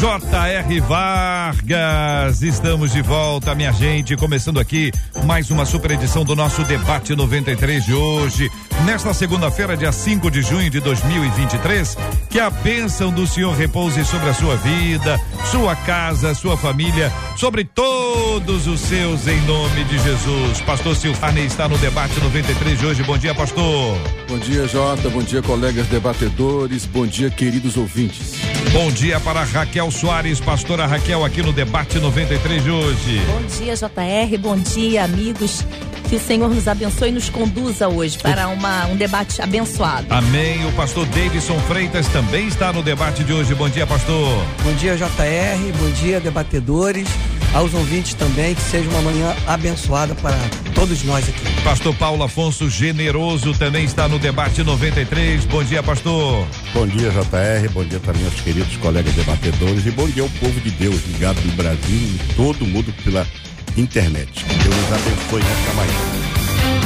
J.R. Vargas, estamos de volta, minha gente, começando aqui mais uma super edição do nosso debate 93 de hoje. Nesta segunda-feira, dia 5 de junho de 2023, que a bênção do Senhor repouse sobre a sua vida, sua casa, sua família, sobre todos os seus, em nome de Jesus. Pastor Silvane está no debate 93 de hoje. Bom dia, pastor. Bom dia, Jota. Bom dia, colegas debatedores. Bom dia, queridos ouvintes. Bom dia para Raquel Soares, pastora Raquel, aqui no debate 93 de hoje. Bom dia, JR. Bom dia, amigos. Que o Senhor nos abençoe e nos conduza hoje para uma, um debate abençoado. Amém. O pastor Davidson Freitas também está no debate de hoje. Bom dia, pastor. Bom dia, JR. Bom dia, debatedores. Aos ouvintes também, que seja uma manhã abençoada para todos nós aqui. Pastor Paulo Afonso Generoso também está no debate 93. Bom dia, pastor. Bom dia, JR. Bom dia também aos queridos colegas debatedores. E bom dia ao povo de Deus ligado no Brasil e todo mundo pela internet. Que Deus nos abençoe nesta manhã.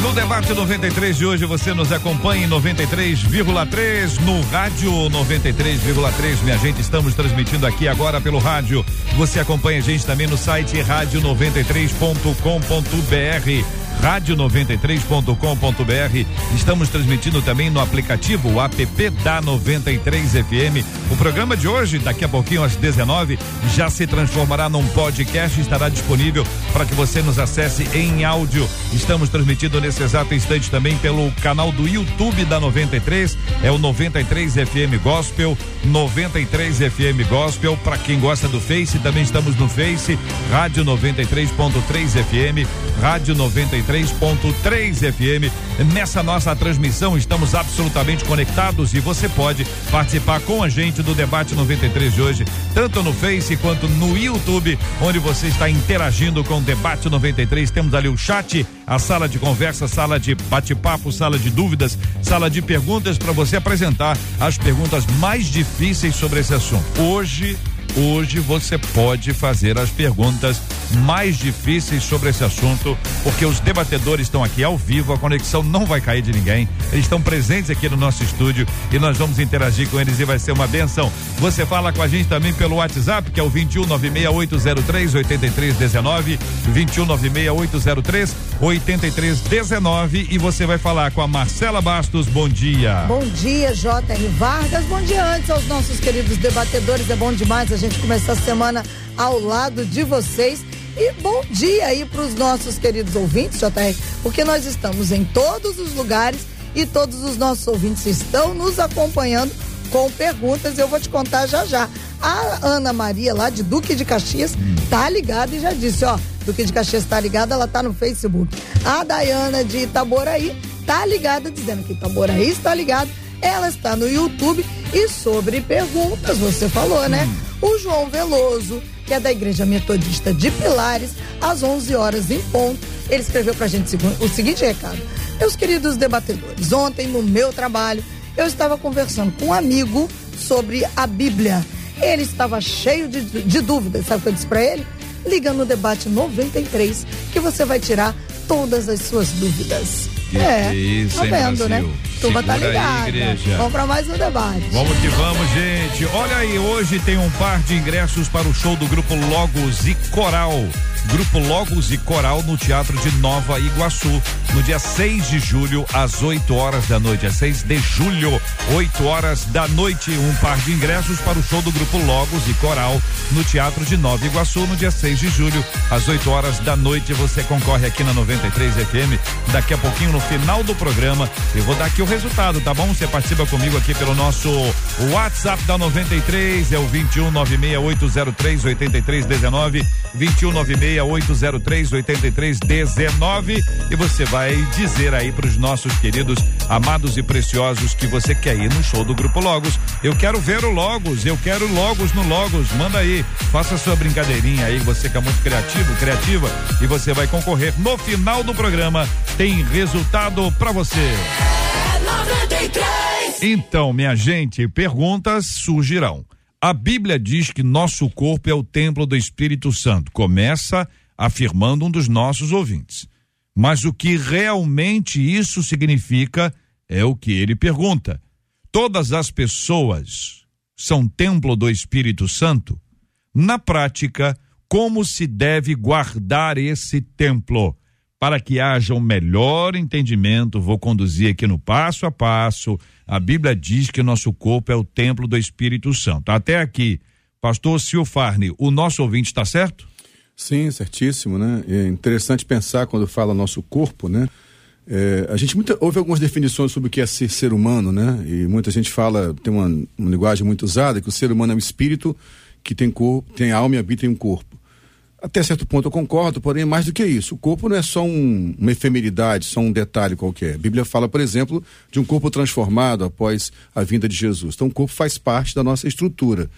No debate 93 de hoje você nos acompanha em 93,3 no rádio 93,3. Minha gente, estamos transmitindo aqui agora pelo rádio. Você acompanha a gente também no site rádio93.com.br rádio93.com.br. Estamos transmitindo também no aplicativo o app da 93 FM. O programa de hoje, daqui a pouquinho às 19, já se transformará num podcast e estará disponível para que você nos acesse em áudio. Estamos transmitindo nesse exato instante também pelo canal do YouTube da 93, é o 93 FM Gospel, 93 FM Gospel. Para quem gosta do Face, também estamos no Face, Rádio 93.3 FM, Rádio 93 93.3 FM. Nessa nossa transmissão estamos absolutamente conectados e você pode participar com a gente do debate 93 de hoje, tanto no Face quanto no YouTube, onde você está interagindo com o debate 93. Temos ali o chat, a sala de conversa, sala de bate-papo, sala de dúvidas, sala de perguntas para você apresentar as perguntas mais difíceis sobre esse assunto. Hoje Hoje você pode fazer as perguntas mais difíceis sobre esse assunto, porque os debatedores estão aqui ao vivo, a conexão não vai cair de ninguém. Eles estão presentes aqui no nosso estúdio e nós vamos interagir com eles e vai ser uma benção. Você fala com a gente também pelo WhatsApp, que é o 2196803 8319, 2196803 8319 e você vai falar com a Marcela Bastos. Bom dia. Bom dia, J.R. Vargas. Bom dia antes aos nossos queridos debatedores. É bom demais a gente começar a semana ao lado de vocês. E bom dia aí para os nossos queridos ouvintes, JR, porque nós estamos em todos os lugares e todos os nossos ouvintes estão nos acompanhando com perguntas. Eu vou te contar já já. A Ana Maria, lá de Duque de Caxias, tá ligada e já disse: ó, Duque de Caxias tá ligada, ela tá no Facebook. A Dayana de Itaboraí tá ligada, dizendo que Itaboraí está ligada. Ela está no YouTube e sobre perguntas, você falou, né? O João Veloso, que é da Igreja Metodista de Pilares, às 11 horas em ponto, ele escreveu pra gente o seguinte recado: Meus queridos debatedores, ontem no meu trabalho eu estava conversando com um amigo sobre a Bíblia. Ele estava cheio de, de dúvidas. Sabe o que eu disse para ele? Liga no debate 93 que você vai tirar todas as suas dúvidas. Que é, isso, tá vendo, né? Turma tá aí, ligada. igreja. Vamos pra mais um debate. Vamos que vamos, gente. Olha aí, hoje tem um par de ingressos para o show do grupo Logos e Coral. Grupo Logos e Coral no Teatro de Nova Iguaçu, no dia 6 de julho, às 8 horas da noite. É 6 de julho, 8 horas da noite. Um par de ingressos para o show do grupo Logos e Coral no Teatro de Nova Iguaçu, no dia 6 de julho, às 8 horas da noite. Você concorre aqui na 93 FM. Daqui a pouquinho, no final do programa, eu vou dar aqui o resultado, tá bom? Você participa comigo aqui pelo nosso WhatsApp da 93, é o 21 96803 8319, 21 96 96803 8319 e você vai dizer aí para os nossos queridos amados e preciosos que você quer ir no show do Grupo Logos. Eu quero ver o Logos, eu quero Logos no Logos. Manda aí, faça sua brincadeirinha aí, você que é muito criativo, criativa e você vai concorrer. No final do programa tem resultado para você. Então, minha gente, perguntas surgirão. A Bíblia diz que nosso corpo é o templo do Espírito Santo. Começa afirmando um dos nossos ouvintes. Mas o que realmente isso significa é o que ele pergunta. Todas as pessoas são templo do Espírito Santo? Na prática, como se deve guardar esse templo? Para que haja um melhor entendimento, vou conduzir aqui no passo a passo. A Bíblia diz que nosso corpo é o templo do Espírito Santo. Até aqui, pastor Silfarne, o nosso ouvinte está certo? Sim, certíssimo, né? É interessante pensar quando fala nosso corpo, né? É, a gente muita, houve algumas definições sobre o que é ser ser humano, né? E muita gente fala, tem uma, uma linguagem muito usada, que o ser humano é um espírito que tem corpo, tem alma e habita em um corpo. Até certo ponto eu concordo, porém mais do que isso. O corpo não é só um, uma efemeridade, só um detalhe qualquer. A Bíblia fala, por exemplo, de um corpo transformado após a vinda de Jesus. Então o corpo faz parte da nossa estrutura.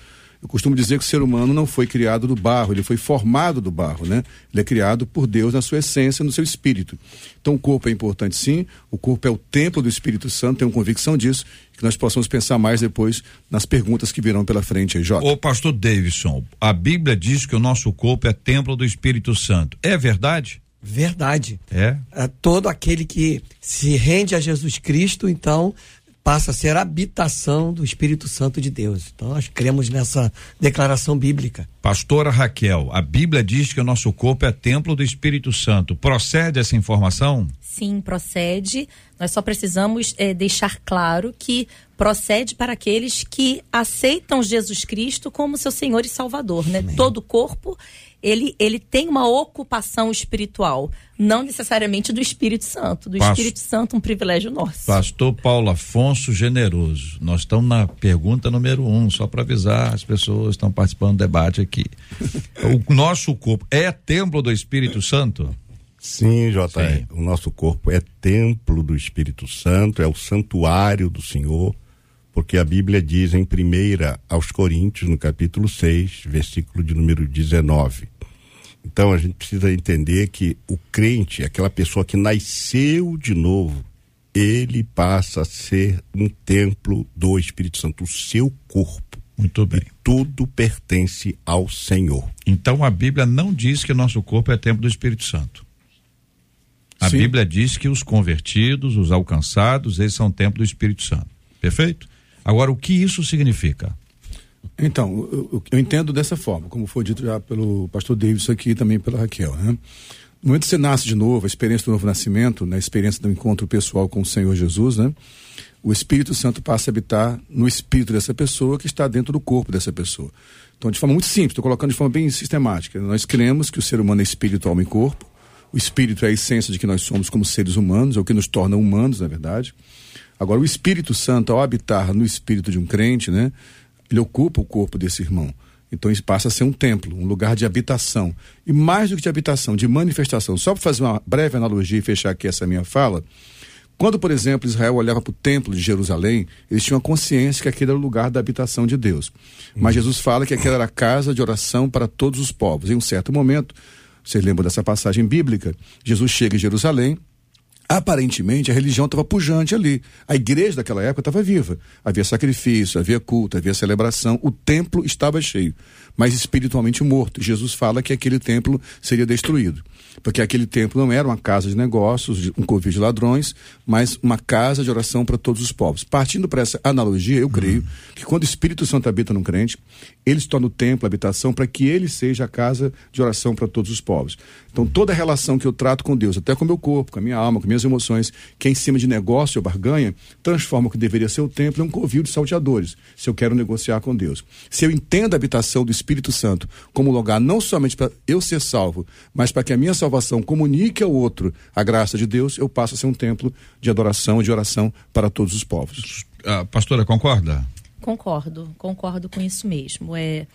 Eu costumo dizer que o ser humano não foi criado do barro, ele foi formado do barro, né? Ele é criado por Deus na sua essência, no seu espírito. Então o corpo é importante sim, o corpo é o templo do Espírito Santo, tenho convicção disso, que nós possamos pensar mais depois nas perguntas que virão pela frente aí, Jota. Ô pastor Davidson, a Bíblia diz que o nosso corpo é templo do Espírito Santo. É verdade? Verdade. É? é todo aquele que se rende a Jesus Cristo, então passa a ser a habitação do Espírito Santo de Deus. Então nós cremos nessa declaração bíblica. Pastora Raquel, a Bíblia diz que o nosso corpo é templo do Espírito Santo. Procede essa informação? Sim, procede. Nós só precisamos é, deixar claro que procede para aqueles que aceitam Jesus Cristo como seu Senhor e Salvador, né? Amém. Todo corpo ele, ele tem uma ocupação espiritual, não necessariamente do Espírito Santo. Do Espírito Santo, um privilégio nosso. Pastor Paulo Afonso Generoso, nós estamos na pergunta número um, só para avisar as pessoas que estão participando do debate aqui. o nosso corpo é templo do Espírito Santo? Sim, JR. O nosso corpo é templo do Espírito Santo, é o santuário do Senhor, porque a Bíblia diz em primeira aos Coríntios, no capítulo 6, versículo de número 19 então a gente precisa entender que o crente, aquela pessoa que nasceu de novo, ele passa a ser um templo do Espírito Santo, o seu corpo. Muito bem. E tudo pertence ao Senhor. Então a Bíblia não diz que nosso corpo é templo do Espírito Santo. A Sim. Bíblia diz que os convertidos, os alcançados, eles são templo do Espírito Santo. Perfeito? Agora, o que isso significa? Então, eu, eu, entendo dessa forma, como foi dito já pelo pastor Davis aqui e também pela Raquel. Né? No momento que você nasce de novo, a experiência do novo nascimento, né, a experiência do encontro pessoal com o Senhor Jesus, né, o Espírito Santo passa a habitar no espírito dessa pessoa que está dentro do corpo dessa pessoa. Então, de forma muito simples, estou colocando de forma bem sistemática. Nós cremos que o ser humano é espírito, alma e corpo. O espírito é a essência de que nós somos como seres humanos, é o que nos torna humanos, na verdade. Agora, o Espírito Santo, ao habitar no espírito de um crente, né, ele ocupa o corpo desse irmão. Então isso passa a ser um templo, um lugar de habitação. E mais do que de habitação, de manifestação. Só para fazer uma breve analogia e fechar aqui essa minha fala, quando, por exemplo, Israel olhava para o templo de Jerusalém, eles tinham a consciência que aquele era o lugar da habitação de Deus. Mas Jesus fala que aquela era a casa de oração para todos os povos. Em um certo momento, vocês lembram dessa passagem bíblica? Jesus chega em Jerusalém, Aparentemente, a religião estava pujante ali. A igreja daquela época estava viva. Havia sacrifício, havia culto, havia celebração. O templo estava cheio, mas espiritualmente morto. Jesus fala que aquele templo seria destruído porque aquele templo não era uma casa de negócios, um covil de ladrões, mas uma casa de oração para todos os povos. Partindo para essa analogia, eu creio uhum. que quando o Espírito Santo habita num crente, ele se torna o templo, a habitação, para que ele seja a casa de oração para todos os povos. Então, toda a relação que eu trato com Deus, até com o meu corpo, com a minha alma, com minhas emoções, que é em cima de negócio ou barganha, transforma o que deveria ser o templo em um covil de salteadores, se eu quero negociar com Deus. Se eu entendo a habitação do Espírito Santo como lugar não somente para eu ser salvo, mas para que a minha salvação comunique ao outro a graça de Deus, eu passo a ser um templo de adoração e de oração para todos os povos. A pastora, concorda? Concordo, concordo com isso mesmo. É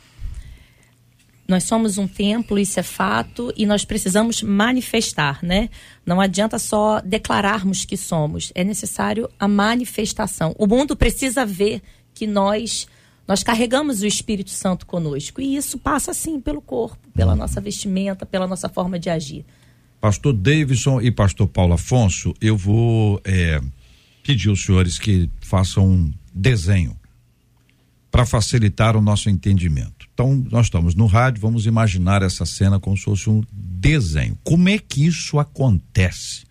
nós somos um templo, isso é fato, e nós precisamos manifestar, né? Não adianta só declararmos que somos, é necessário a manifestação. O mundo precisa ver que nós nós carregamos o Espírito Santo conosco e isso passa sim pelo corpo, pela nossa vestimenta, pela nossa forma de agir. Pastor Davidson e Pastor Paulo Afonso, eu vou é, pedir aos senhores que façam um desenho para facilitar o nosso entendimento. Então, nós estamos no rádio, vamos imaginar essa cena como se fosse um desenho. Como é que isso acontece?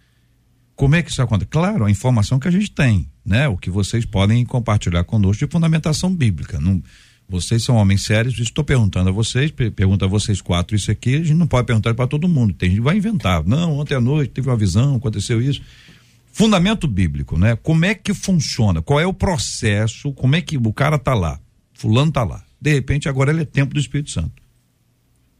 Como é que isso acontece? Claro, a informação que a gente tem, né? O que vocês podem compartilhar conosco de fundamentação bíblica. Não, vocês são homens sérios, estou perguntando a vocês, pergunta a vocês quatro isso aqui, a gente não pode perguntar para todo mundo, tem gente vai inventar. Não, ontem à noite teve uma visão, aconteceu isso. Fundamento bíblico, né? Como é que funciona? Qual é o processo? Como é que o cara tá lá? Fulano tá lá. De repente, agora ele é tempo do Espírito Santo.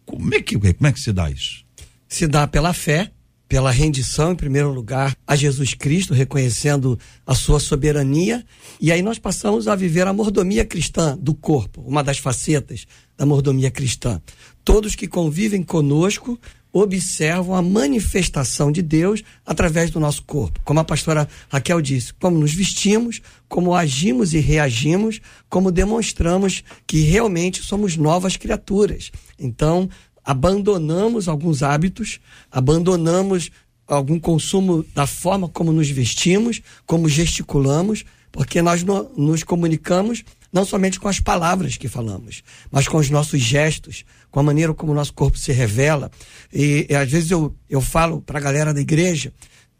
Como é que, como é que se dá isso? Se dá pela fé, pela rendição, em primeiro lugar, a Jesus Cristo, reconhecendo a sua soberania. E aí nós passamos a viver a mordomia cristã do corpo, uma das facetas da mordomia cristã. Todos que convivem conosco observam a manifestação de Deus através do nosso corpo. Como a pastora Raquel disse, como nos vestimos, como agimos e reagimos, como demonstramos que realmente somos novas criaturas. Então, abandonamos alguns hábitos, abandonamos algum consumo da forma como nos vestimos, como gesticulamos, porque nós no, nos comunicamos não somente com as palavras que falamos, mas com os nossos gestos, com a maneira como o nosso corpo se revela. E, e às vezes eu, eu falo para a galera da igreja,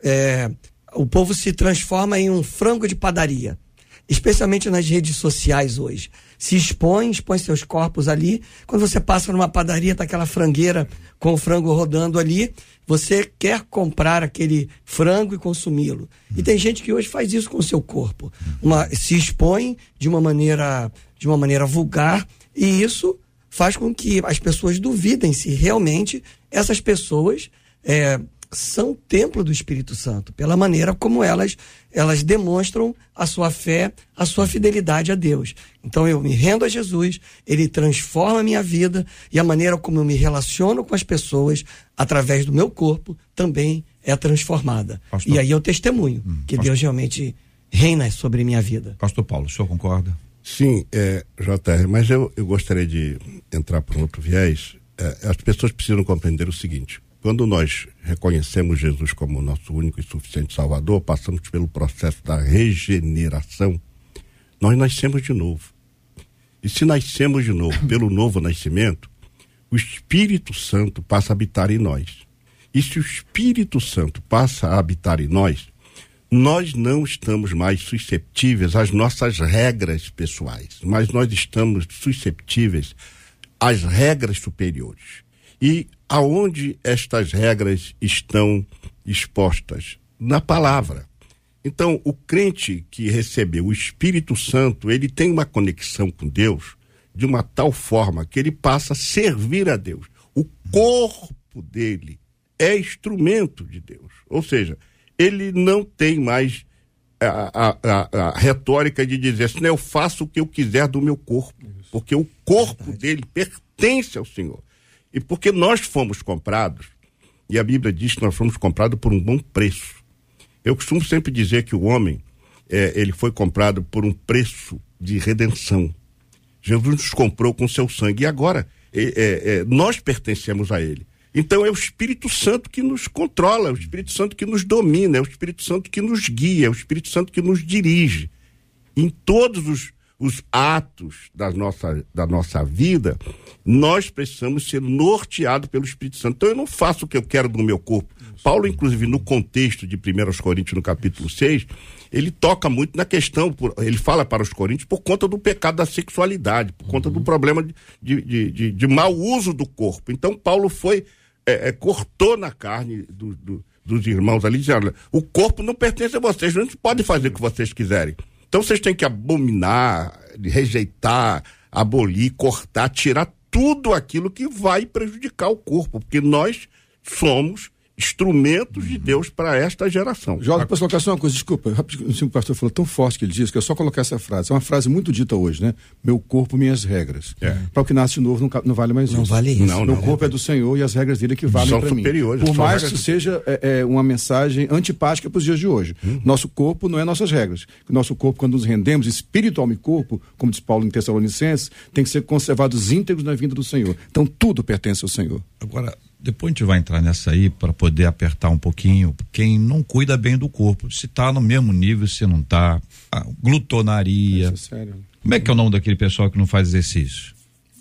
é, o povo se transforma em um frango de padaria, especialmente nas redes sociais hoje. Se expõe, expõe seus corpos ali. Quando você passa numa padaria, tá aquela frangueira com o frango rodando ali, você quer comprar aquele frango e consumi-lo. E tem gente que hoje faz isso com o seu corpo. Uma, se expõe de uma maneira de uma maneira vulgar e isso faz com que as pessoas duvidem se realmente essas pessoas é, são templo do Espírito Santo, pela maneira como elas elas demonstram a sua fé, a sua fidelidade a Deus. Então eu me rendo a Jesus, ele transforma a minha vida e a maneira como eu me relaciono com as pessoas através do meu corpo também é transformada. Pastor, e aí eu testemunho hum, que pastor, Deus realmente reina sobre minha vida. Pastor Paulo, o senhor concorda? Sim, é, JR, mas eu, eu gostaria de entrar por um outro viés. É, as pessoas precisam compreender o seguinte: quando nós reconhecemos Jesus como nosso único e suficiente Salvador, passamos pelo processo da regeneração, nós nascemos de novo. E se nascemos de novo pelo novo nascimento, o Espírito Santo passa a habitar em nós. E se o Espírito Santo passa a habitar em nós, nós não estamos mais susceptíveis às nossas regras pessoais, mas nós estamos susceptíveis às regras superiores. E aonde estas regras estão expostas? Na palavra. Então, o crente que recebeu o Espírito Santo, ele tem uma conexão com Deus de uma tal forma que ele passa a servir a Deus. O corpo dele é instrumento de Deus. Ou seja, ele não tem mais a, a, a, a retórica de dizer assim, eu faço o que eu quiser do meu corpo, porque o corpo dele pertence ao Senhor. E porque nós fomos comprados, e a Bíblia diz que nós fomos comprados por um bom preço. Eu costumo sempre dizer que o homem, é, ele foi comprado por um preço de redenção. Jesus nos comprou com seu sangue e agora é, é, é, nós pertencemos a ele. Então é o Espírito Santo que nos controla, é o Espírito Santo que nos domina, é o Espírito Santo que nos guia, é o Espírito Santo que nos dirige. Em todos os, os atos da nossa, da nossa vida, nós precisamos ser norteados pelo Espírito Santo. Então eu não faço o que eu quero do meu corpo. Paulo, inclusive, no contexto de 1 Coríntios, no capítulo 6, ele toca muito na questão, ele fala para os coríntios por conta do pecado da sexualidade, por conta do uhum. problema de, de, de, de, mau uso do corpo. Então, Paulo foi, é, é, cortou na carne do, do, dos irmãos ali, dizendo: o corpo não pertence a vocês, não podem fazer o que vocês quiserem. Então vocês têm que abominar, rejeitar, abolir, cortar, tirar tudo aquilo que vai prejudicar o corpo, porque nós somos instrumentos de Deus para esta geração. Jorge, posso colocar só uma coisa? Desculpa, rapidinho, o pastor falou tão forte que ele disse que é só colocar essa frase. É uma frase muito dita hoje, né? Meu corpo, minhas regras. É. Para o que nasce de novo, não, não vale mais Não isso. vale isso. Não, Meu não. corpo é do Senhor e as regras dele que valem para mim. superiores, Por mais regras- que seja é, é, uma mensagem antipática para os dias de hoje. Hum. Nosso corpo não é nossas regras. Nosso corpo, quando nos rendemos, espírito, alma e corpo, como diz Paulo em Tessalonicenses, tem que ser conservados íntegros na vinda do Senhor. Então tudo pertence ao Senhor. Agora, depois a gente vai entrar nessa aí para poder apertar um pouquinho quem não cuida bem do corpo. Se tá no mesmo nível, se não tá. Ah, glutonaria. Isso é sério. Como é que é o nome daquele pessoal que não faz exercício?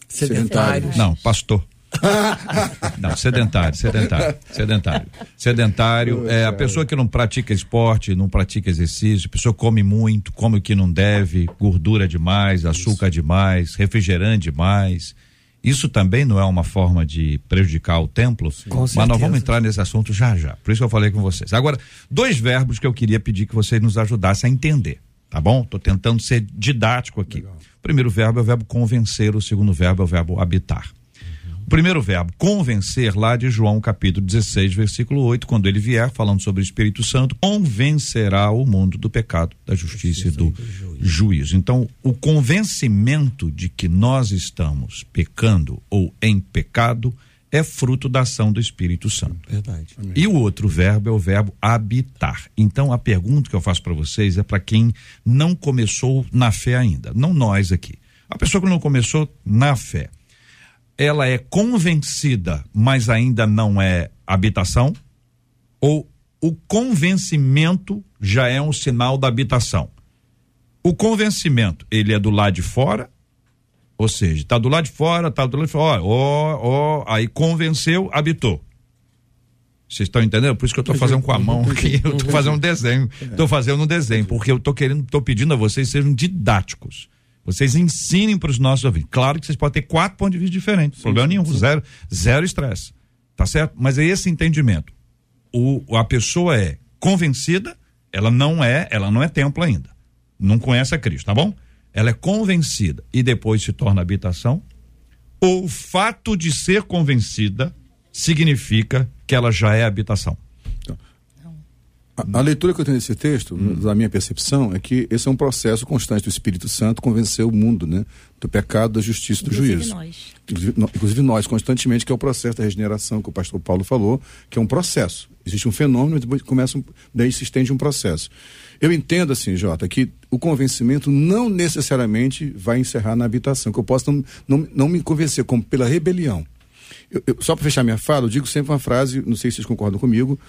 Sedentários. Não, pastor. não, sedentário, sedentário, sedentário. Sedentário é a pessoa que não pratica esporte, não pratica exercício, a pessoa come muito, come o que não deve, gordura demais, açúcar demais, refrigerante demais. Isso também não é uma forma de prejudicar o templo? Com Mas nós vamos entrar nesse assunto já já. Por isso que eu falei com vocês. Agora, dois verbos que eu queria pedir que vocês nos ajudassem a entender, tá bom? Tô tentando ser didático aqui. O primeiro verbo é o verbo convencer, o segundo verbo é o verbo habitar. O primeiro verbo, convencer, lá de João capítulo 16, versículo 8, quando ele vier, falando sobre o Espírito Santo, convencerá o mundo do pecado, da justiça, e do juízo. Então, o convencimento de que nós estamos pecando ou em pecado é fruto da ação do Espírito Santo. Verdade. E o outro verbo é o verbo habitar. Então a pergunta que eu faço para vocês é para quem não começou na fé ainda, não nós aqui. A pessoa que não começou na fé, ela é convencida, mas ainda não é habitação? Ou o convencimento já é um sinal da habitação? O convencimento, ele é do lado de fora ou seja, tá do lado de fora, tá do lado de fora, ó, ó, aí convenceu, habitou. Vocês estão entendendo? Por isso que eu tô fazendo com a mão aqui, eu tô fazendo um desenho, tô fazendo um desenho, porque eu tô querendo, tô pedindo a vocês sejam didáticos. Vocês ensinem para os nossos ouvintes. Claro que vocês podem ter quatro pontos de vista diferentes, problema nenhum, zero, zero estresse, tá certo? Mas é esse entendimento. O, a pessoa é convencida, ela não é, ela não é templo ainda. Não conhece a Cristo, tá bom? Ela é convencida e depois se torna habitação. Ou o fato de ser convencida significa que ela já é habitação. A, a leitura que eu tenho desse texto, da minha percepção, é que esse é um processo constante do Espírito Santo convencer o mundo, né? Do pecado, da justiça e do Inclusive juízo. nós. Inclusive, no- inclusive nós, constantemente, que é o processo da regeneração que o pastor Paulo falou, que é um processo. Existe um fenômeno e depois começa um, daí se estende um processo. Eu entendo assim, Jota, que o convencimento não necessariamente vai encerrar na habitação, que eu posso não, não, não me convencer, como pela rebelião. Eu- eu- só para fechar minha fala, eu digo sempre uma frase, não sei se vocês concordam comigo,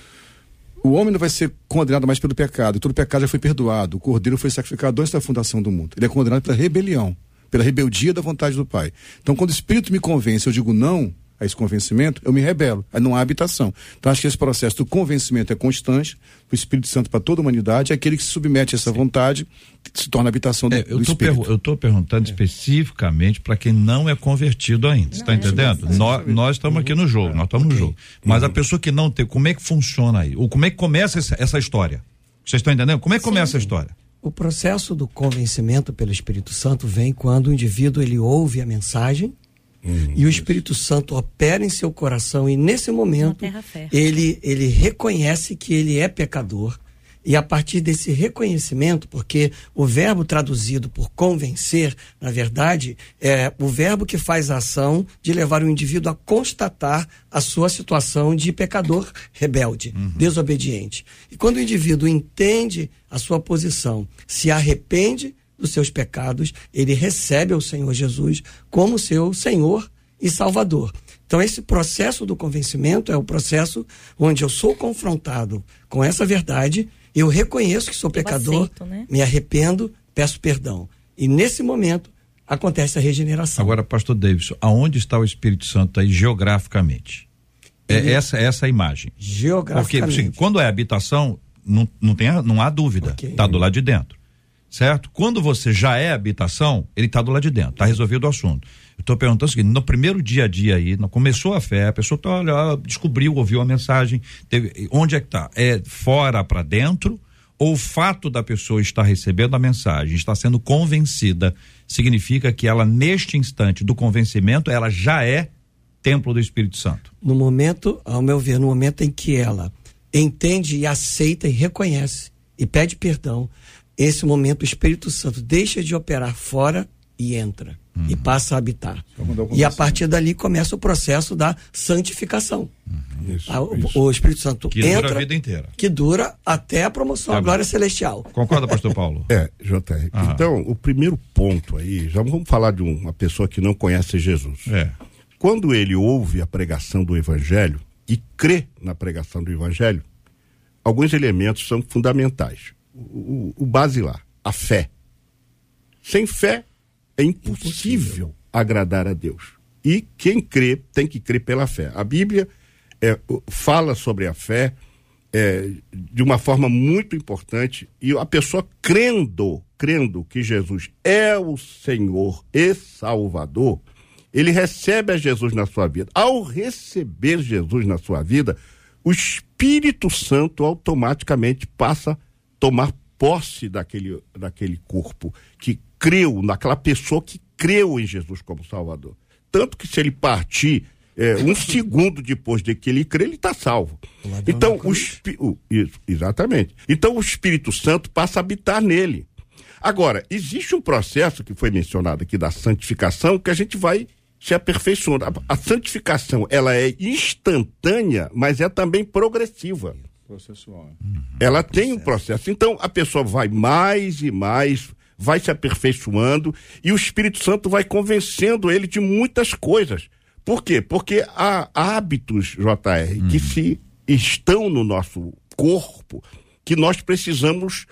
o homem não vai ser condenado mais pelo pecado. Todo pecado já foi perdoado. O cordeiro foi sacrificado antes da fundação do mundo. Ele é condenado pela rebelião, pela rebeldia da vontade do Pai. Então, quando o Espírito me convence, eu digo não a esse convencimento, eu me rebelo. Aí não há habitação. Então, acho que esse processo do convencimento é constante. O Espírito Santo para toda a humanidade é aquele que se submete a essa vontade, que se torna habitação do, É, do eu tô Espírito. eu estou perguntando especificamente para quem não é convertido ainda. Você está entendendo? Nós, nós estamos aqui no jogo, nós estamos no jogo. Mas a pessoa que não tem, como é que funciona aí? Ou como é que começa essa, essa história? Vocês estão entendendo? Como é que começa a história? O processo do convencimento pelo Espírito Santo vem quando o indivíduo ele ouve a mensagem e o Espírito Santo opera em seu coração e nesse momento ele ele reconhece que ele é pecador. E a partir desse reconhecimento, porque o verbo traduzido por convencer, na verdade, é o verbo que faz a ação de levar o indivíduo a constatar a sua situação de pecador rebelde, desobediente. E quando o indivíduo entende a sua posição, se arrepende dos seus pecados, ele recebe o Senhor Jesus como seu Senhor e Salvador. Então, esse processo do convencimento é o processo onde eu sou confrontado com essa verdade, eu reconheço que sou pecador, aceito, né? me arrependo, peço perdão. E nesse momento acontece a regeneração. Agora, pastor Davidson, aonde está o Espírito Santo aí geograficamente? É essa, essa é a imagem. Porque Geograficamente. assim, quando é habitação, não, não, tem, não há dúvida. Está do lado de dentro. Certo? Quando você já é habitação, ele está do lado de dentro. Está resolvido o assunto. Eu estou perguntando o seguinte: no primeiro dia a dia aí, começou a fé, a pessoa tá, olha, descobriu, ouviu a mensagem. teve- onde é que está? É fora para dentro? Ou o fato da pessoa estar recebendo a mensagem, está sendo convencida, significa que ela, neste instante do convencimento, ela já é templo do Espírito Santo? No momento, ao meu ver, no momento em que ela entende e aceita e reconhece e pede perdão, esse momento o Espírito Santo deixa de operar fora e entra uhum. e passa a habitar. E a partir dali começa o processo da santificação. Uhum. Isso, a, o, isso. o, Espírito Santo que entra, dura a vida inteira. Que dura até a promoção, tá a glória celestial. Concorda, pastor Paulo? é, JR. Então, o primeiro ponto aí, já vamos falar de uma pessoa que não conhece Jesus. É. Quando ele ouve a pregação do evangelho e crê na pregação do evangelho, alguns elementos são fundamentais. O, o, basilar, a fé. Sem fé é impossível, impossível, agradar a Deus. E quem crê tem que crer pela fé. A Bíblia é, fala sobre a fé é, de uma forma muito importante e a pessoa crendo, crendo que Jesus é o Senhor e Salvador, ele recebe a Jesus na sua vida. Ao receber Jesus na sua vida, o Espírito Santo automaticamente passa a tomar posse daquele, daquele corpo que creu, naquela pessoa que creu em Jesus como Salvador. Tanto que se ele partir é, um segundo depois de que ele crê, ele está salvo. Então, o, o, isso, exatamente. Então, o Espírito Santo passa a habitar nele. Agora, existe um processo que foi mencionado aqui da santificação que a gente vai se aperfeiçoando. A, a santificação, ela é instantânea, mas é também progressiva. Processual. Uhum. Ela tem um processo. Então, a pessoa vai mais e mais, vai se aperfeiçoando e o Espírito Santo vai convencendo ele de muitas coisas. Por quê? Porque há hábitos, JR, que se estão no nosso corpo que nós precisamos